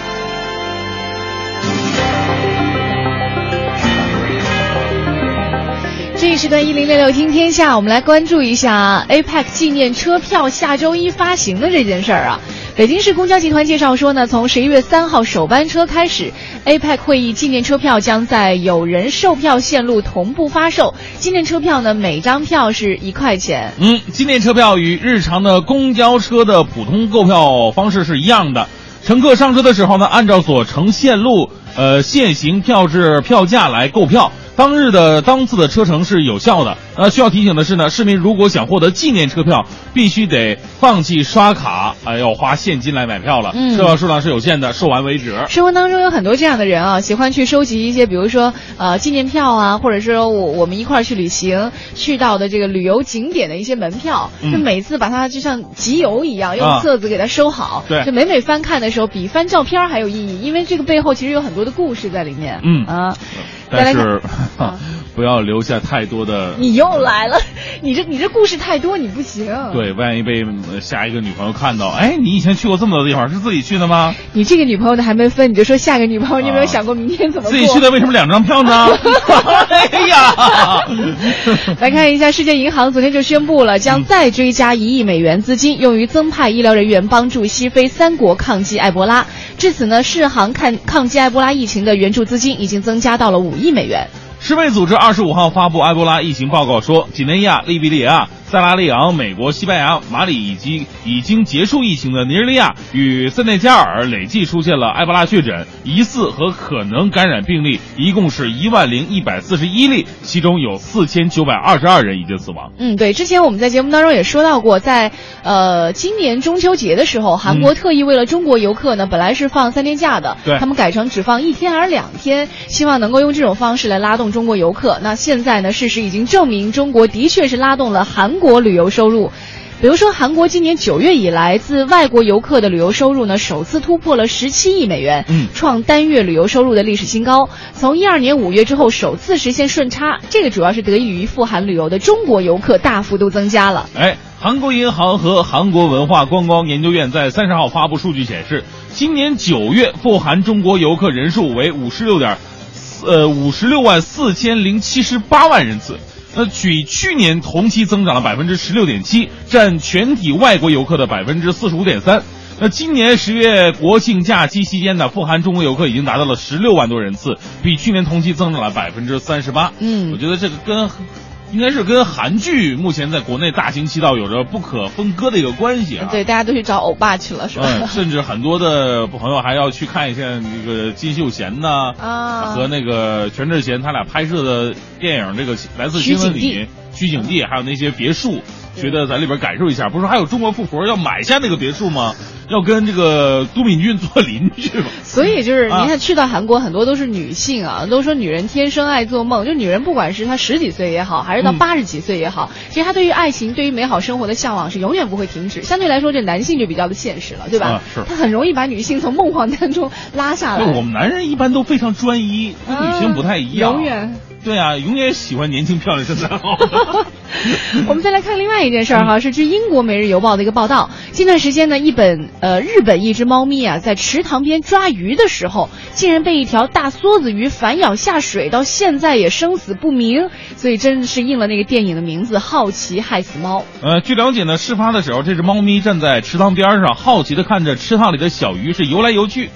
这一时段一零六六听天下，我们来关注一下 APEC 纪念车票下周一发行的这件事儿啊。北京市公交集团介绍说呢，从十一月三号首班车开始，APEC 会议纪念车票将在有人售票线路同步发售。纪念车票呢，每张票是一块钱。嗯，纪念车票与日常的公交车的普通购票方式是一样的。乘客上车的时候呢，按照所乘线路、呃现行票制票价来购票。当日的当次的车程是有效的。呃，需要提醒的是呢，市民如果想获得纪念车票，必须得放弃刷卡，啊、要花现金来买票了。嗯车票数量是有限的，售完为止。生活当中有很多这样的人啊，喜欢去收集一些，比如说呃纪念票啊，或者说我我们一块儿去旅行去到的这个旅游景点的一些门票，嗯就每次把它就像集邮一样，用啊册子给它收好。对就每每翻看的时候，比翻照片还有意义，因为这个背后其实有很多的故事在里面。嗯啊，但是、啊 不要留下太多的你又来了，你这你这故事太多，你不行。，对，万一被呃下一个女朋友看到，哎，你以前去过这么多地方，是自己去的吗？你这个女朋友的还没分，你就说下个女朋友，你有没有想过明天怎么过？自己去的 为什么两张票呢？哎呀，来看一下，世界银行昨天就宣布了，将再追加一亿美元资金，用于增派医疗人员帮助西非三国抗击埃博拉。至此呢，世行抗抗击埃博拉疫情的援助资金已经增加到了五亿美元。世卫组织二十五号发布埃博拉疫情报告说，几内亚、利比里亚、塞拉利昂、美国、西班牙、马里以及已经结束疫情的尼日利亚与塞内加尔累计出现了埃博拉确诊，疑似和可能感染病例一共是一万零一百四十一例，其中有四千九百二十二人已经死亡。嗯，对，之前我们在节目当中也说到过，在呃今年中秋节的时候，韩国特意为了中国游客呢，本来是放三天假的，对他们改成只放一天还是两天，希望能够用这种方式来拉动中国游客。那现在呢，事实已经证明，中国的确是拉动了韩国旅游收入。比如说，韩国今年九月以来，自外国游客的旅游收入呢，首次突破了十七亿美元，嗯创单月旅游收入的历史新高。从一二年五月之后，首次实现顺差，这个主要是得益于赴韩旅游的中国游客大幅度增加了。哎，韩国银行和韩国文化观光研究院在三十号发布数据显示，今年九月赴韩中国游客人数为五十六点，呃五十六万四千零七十八万人次。那比去年同期增长了百分之十六点七，占全体外国游客的百分之四十五点三。那今年十月国庆假期期间呢，富含中国游客已经达到了十六万多人次，比去年同期增长了百分之三十八。嗯我觉得这个跟应该是跟韩剧目前在国内大行其道有着不可分割的一个关系啊。对，大家都去找欧巴去了，是吧？嗯，甚至很多的朋友还要去看一下那个金秀贤呐、啊和那个全智贤他俩拍摄的电影这个《来自新闻里》取景地，还有那些别墅，觉得在里边感受一下。不是还有中国富婆要买下那个别墅吗？要跟这个都敏俊做邻居吗？所以就是啊你看，去到韩国很多都是女性啊，都说女人天生爱做梦。就女人不管是她十几岁也好，还是到嗯八十几岁也好，其实她对于爱情、对于美好生活的向往是永远不会停止。相对来说，这男性就比较的现实了，对吧？啊是他很容易把女性从梦幻当中拉下来。对，我们男人一般都非常专一，跟女性不太一样。啊永远。对啊，永远喜欢年轻漂亮身材好。我们再来看另外一件事儿哈，是据英国《每日邮报》的一个报道，近段时间呢，一本呃日本一只猫咪啊，在池塘边抓鱼的时候，竟然被一条大梭子鱼反咬下水，到现在也生死不明，所以真是应了那个电影的名字《好奇害死猫》。呃，据了解呢，事发的时候，这只猫咪站在池塘边上，好奇的看着池塘里的小鱼是游来游去。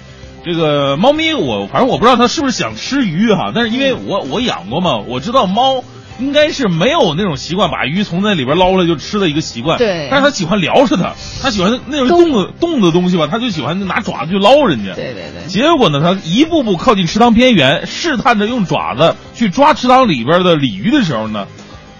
这个猫咪我反正我不知道它是不是想吃鱼哈，但是因为我我养过嘛，我知道猫应该是没有那种习惯把鱼从那里边捞出来就吃的一个习惯。对但是它喜欢撩着它，它喜欢那种动的动的东西吧，它就喜欢拿爪子去捞人家。对对对。结果呢，它一步步靠近池塘边缘，试探着用爪子去抓池塘里边的鲤鱼的时候呢，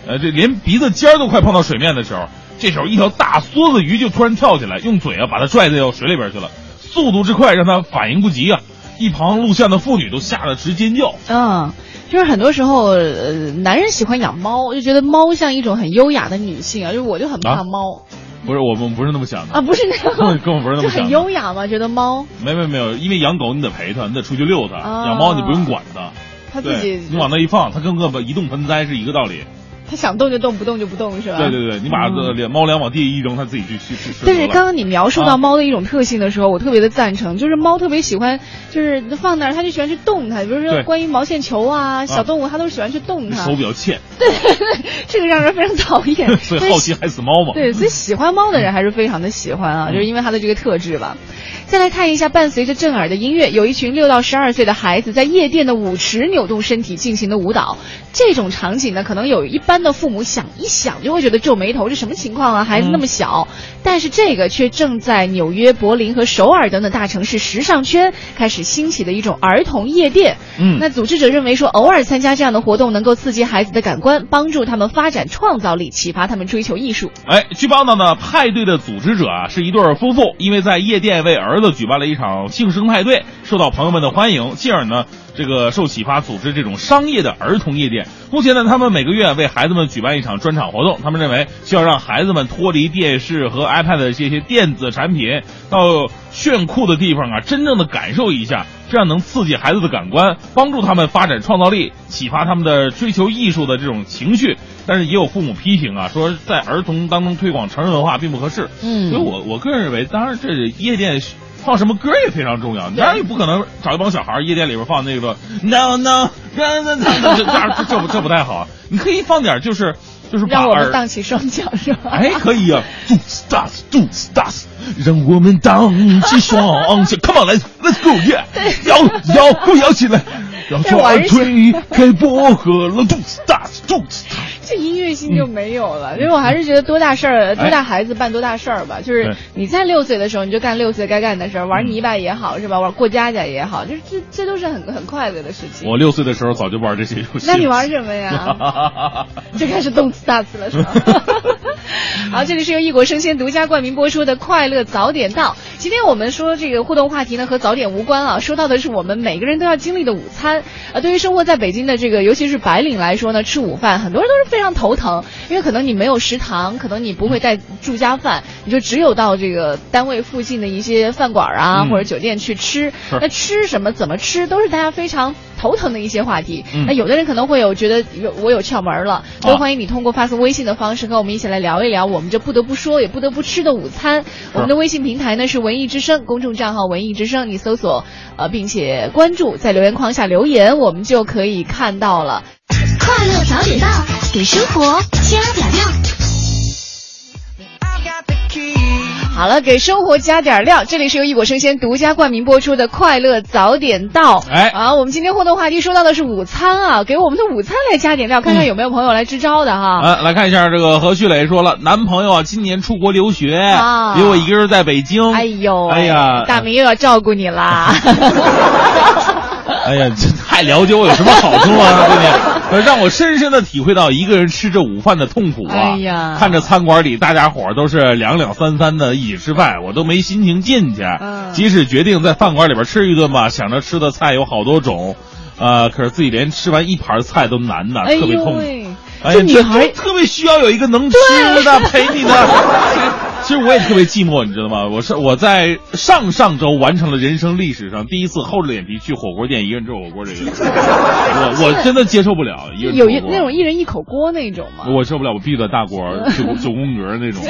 呃，这连鼻子尖儿都快碰到水面的时候，这时候一条大梭子鱼就突然跳起来，用嘴啊把它拽到水里边去了，速度之快让他反应不及啊！一旁录像的妇女都吓得直尖叫。嗯，就是很多时候，呃，男人喜欢养猫，就觉得猫像一种很优雅的女性啊，就是我就很怕啊猫不是，我们不是那么想的啊，不是那样，根本不是那么想的。优雅嘛，觉得猫没没没有，因为养狗你得陪它，你得出去遛它；啊养猫你不用管它。它自己，你往那一放，它跟个移动盆栽是一个道理。它想动就动，不动就不动，是吧？对对对，你把嗯这猫粮往地里一扔，它自己去去去吃。但是刚刚你描述啊到猫的一种特性的时候，我特别的赞成，就是猫特别喜欢，就是放那儿，它就喜欢去动它。比如说关于毛线球啊、小动物，它都喜欢去动它。手比较欠，对对对，这个让人非常讨厌。所以好奇害死猫嘛。对，所以喜欢猫的人还是非常的喜欢啊，就是因为它的这个特质吧。再来看一下，伴随着震耳的音乐，有一群六到十二岁的孩子在夜店的舞池扭动身体进行的舞蹈。这种场景呢，可能有一般的父母想一想就会觉得皱眉头，这什么情况啊？孩子那么小，但是这个却正在纽约、柏林和首尔等等大城市时尚圈开始兴起的一种儿童夜店。嗯那组织者认为说，偶尔参加这样的活动能够刺激孩子的感官，帮助他们发展创造力，启发他们追求艺术。哎，据报道呢，派对的组织者啊是一对夫妇，因为在夜店为儿子举办了一场庆生派对，受到朋友们的欢迎，进而呢，这个受启发组织这种商业的儿童夜店。目前呢，他们每个月为孩子们举办一场专场活动，他们认为需要让孩子们脱离电视和 iPad 的这些电子产品，到炫酷的地方啊，真正的感受一下，这样能刺激孩子的感官，帮助他们发展创造力，启发他们的追求艺术的这种情绪。但是也有父母批评啊，说在儿童当中推广成人文化并不合适。嗯所以我我个人认为，当然这夜店放什么歌也非常重要，当然也不可能找一帮小孩夜店里边放那个 no no no no no，这这这这不这不太好。你可以放点就是就是把让我们荡起双脚是吧？哎，可以啊，do stars do stars，让我们荡起双脚，Come on，let's let's go，yeah，摇摇摇起来，让这玩意儿推开薄荷了，do stars do stars。这音乐性就没有了，因为我还是觉得多大事儿，多大孩子办多大事儿吧。就是你在六岁的时候，你就干六岁该干的事儿，玩泥巴也好，是吧？玩过家家也好，就是这这都是很很快乐的事情。我六岁的时候早就玩这些游戏。那你玩什么呀？就开始动词大词了，是吧？好，这里是由异国生鲜独家冠名播出的《快乐早点到》。今天我们说这个互动话题呢和早点无关啊，说到的是我们每个人都要经历的午餐。呃，对于生活在北京的这个，尤其是白领来说呢，吃午饭很多人都是非常头疼，因为可能你没有食堂，可能你不会带住家饭，你就只有到这个单位附近的一些饭馆啊、嗯或者酒店去吃。那吃什么、怎么吃，都是大家非常头疼的一些话题。嗯那有的人可能会有觉得有我有窍门了，都啊欢迎你通过发送微信的方式和我们一起来聊一聊我们这不得不说也不得不吃的午餐。我们的微信平台呢是文艺之声公众账号文艺之声，你搜索呃并且关注，在留言框下留言，我们就可以看到了。快乐早点到，给生活加点料。好了，给生活加点料。这里是由一果生鲜独家冠名播出的《快乐早点到》。哎啊，我们今天互动话题说到的是午餐啊，给我们的午餐来加点料，看看有没有朋友来支招的哈。啊，来看一下这个何旭磊说了，男朋友啊今年出国留学，啊留我一个人在北京。哎呦，哎呀，大明又要照顾你啦。哎呀，这太了解我有什么好处啊？对不对？呃让我深深的体会到一个人吃着午饭的痛苦啊！哎呀看着餐馆里大家伙都是两两三三的一起吃饭，我都没心情进去。嗯即使决定在饭馆里边吃一顿吧，想着吃的菜有好多种，呃，可是自己连吃完一盘菜都难呐，哎特别痛苦。哎呀，这女孩特别需要有一个能吃的 陪你的。其实我也特别寂寞，你知道吗？我是我在上上周完成了人生历史上第一次厚着脸皮去火锅店一个人吃火锅这个，我我真的接受不了一个人有一那种一人一口锅那种吗？我受不了，我必须得大锅九九宫格那种。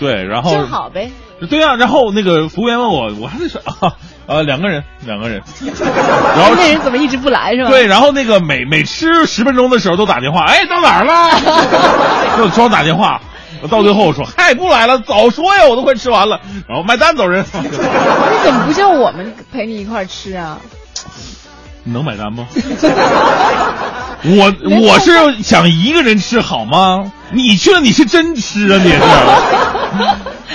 对，然后正好呗。对啊，然后那个服务员问我，我还得说 啊啊两个人两个人，然后那人怎么一直不来是吧？对，然后那个每每吃十分钟的时候都打电话，哎，到哪儿了？给我装打电话。到最后我说，嗨，不来了，早说呀，我都快吃完了，然后买单走人。你 怎么不叫我们陪你一块儿吃啊？你能买单吗？我我是想一个人吃好吗？你去了你是真吃啊，你是？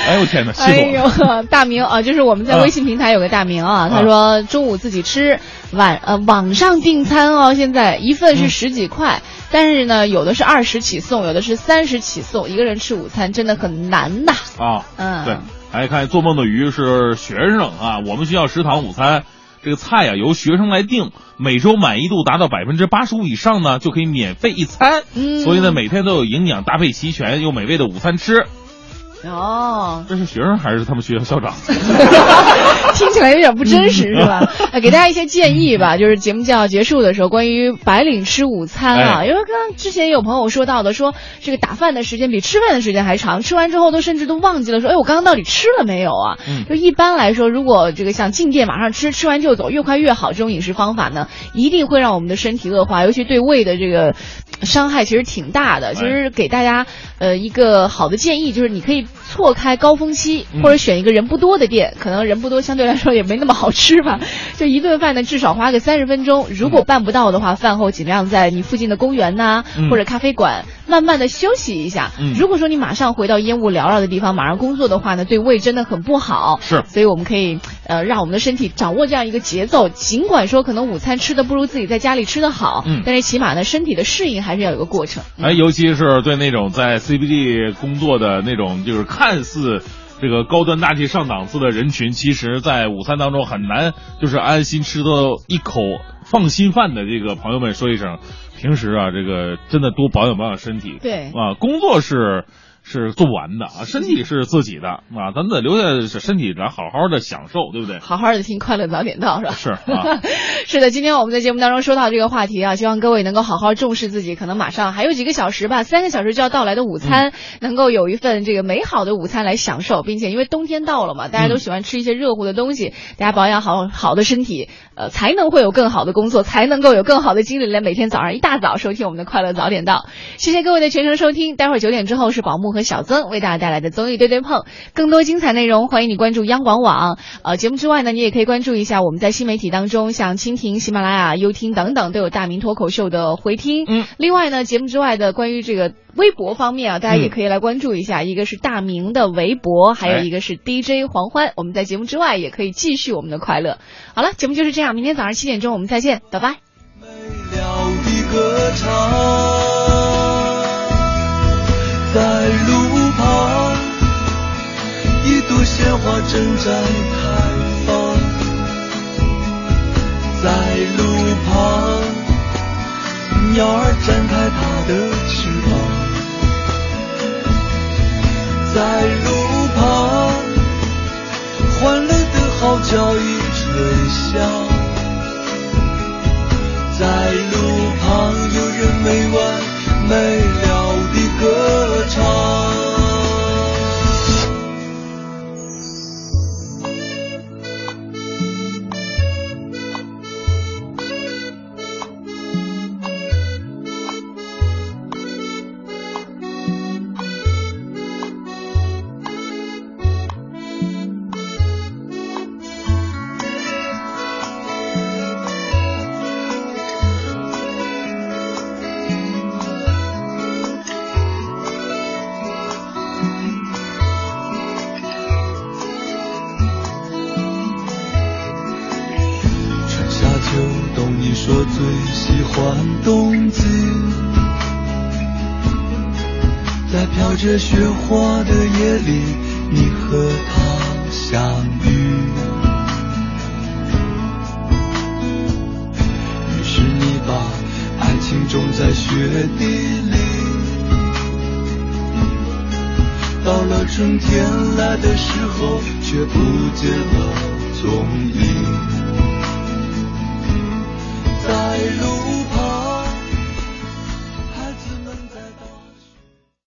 哎呦我天哪，气哎死我了！呦，大明啊，就是我们在微信平台有个大明啊，他说中午自己吃，晚呃网上订餐哦，现在一份是十几块，但是呢有的是二十起送，有的是三十起送，一个人吃午餐真的很难呐。啊，嗯对，来看做梦的鱼是学生啊，我们学校食堂午餐。这个菜呀、由学生来定，每周满意度达到百分之八十五以上呢，就可以免费一餐。嗯所以呢，每天都有营养搭配齐全又美味的午餐吃。哦，这是学生还是他们学校校长？听起来有点不真实是吧？呃，给大家一些建议吧，就是节目就要结束的时候，关于白领吃午餐啊，哎因为刚刚之前有朋友说到的，说这个打饭的时间比吃饭的时间还长，吃完之后都甚至都忘记了说，哎，我刚刚到底吃了没有啊？嗯就一般来说，如果这个想进店马上吃，吃完就走，越快越好，这种饮食方法呢，一定会让我们的身体恶化，尤其对胃的这个伤害其实挺大的。其实给大家呃一个好的建议，就是你可以错开高峰期，嗯或者选一个人不多的店，可能人不多，相对来说也没那么好吃吧。就一顿饭呢，至少花个三十分钟。如果办不到的话，饭后尽量在你附近的公园呐、嗯或者咖啡馆慢慢的休息一下。嗯如果说你马上回到烟雾缭绕的地方，马上工作的话呢，对胃真的很不好。是所以我们可以呃让我们的身体掌握这样一个节奏。尽管说可能午餐吃的不如自己在家里吃的好，嗯但是起码呢身体的适应还是要有个过程。哎，尤其是对那种在 CBD 工作的那种，就是看似这个高端大气上档次的人群，其实，在午餐当中很难就是安心吃到一口放心饭的这个朋友们说一声，平时啊，这个真的多保养保养身体。对啊，工作是。是做不完的啊，身体是自己的啊，咱们得留下身体咱好好的享受，对不对？好好的听快乐早点到是吧？是啊 是的，今天我们在节目当中说到这个话题啊，希望各位能够好好重视自己，可能马上还有几个小时吧，三个小时就要到来的午餐，能够有一份这个美好的午餐来享受，并且因为冬天到了嘛，大家都喜欢吃一些热乎的东西，大家保养好好的身体，呃，才能会有更好的工作，才能够有更好的精力来每天早上一大早收听我们的快乐早点到。谢谢各位的全程收听，待会儿九点之后是宝木和。和小曾为大家带来的综艺对对碰。更多精彩内容，欢迎你关注央广网。呃，节目之外呢，你也可以关注一下我们在新媒体当中，像蜻蜓、喜马拉雅、优听等等都有大明脱口秀的回听。嗯，另外呢，节目之外的关于这个微博方面啊，大家也可以来关注一下，一个是大明的微博，还有一个是 DJ 黄欢。我们在节目之外也可以继续我们的快乐。好了，节目就是这样，明天早上七点钟我们再见，拜拜。了的歌唱，朵鲜花正在开放，在路旁，鸟儿展开它的翅膀，在路旁，欢乐的号角已吹响。在路旁，有人没完没了的歌着雪花的夜里，你和他相遇。于是你把爱情种在雪地里，到了春天来的时候，却不见了踪影。在路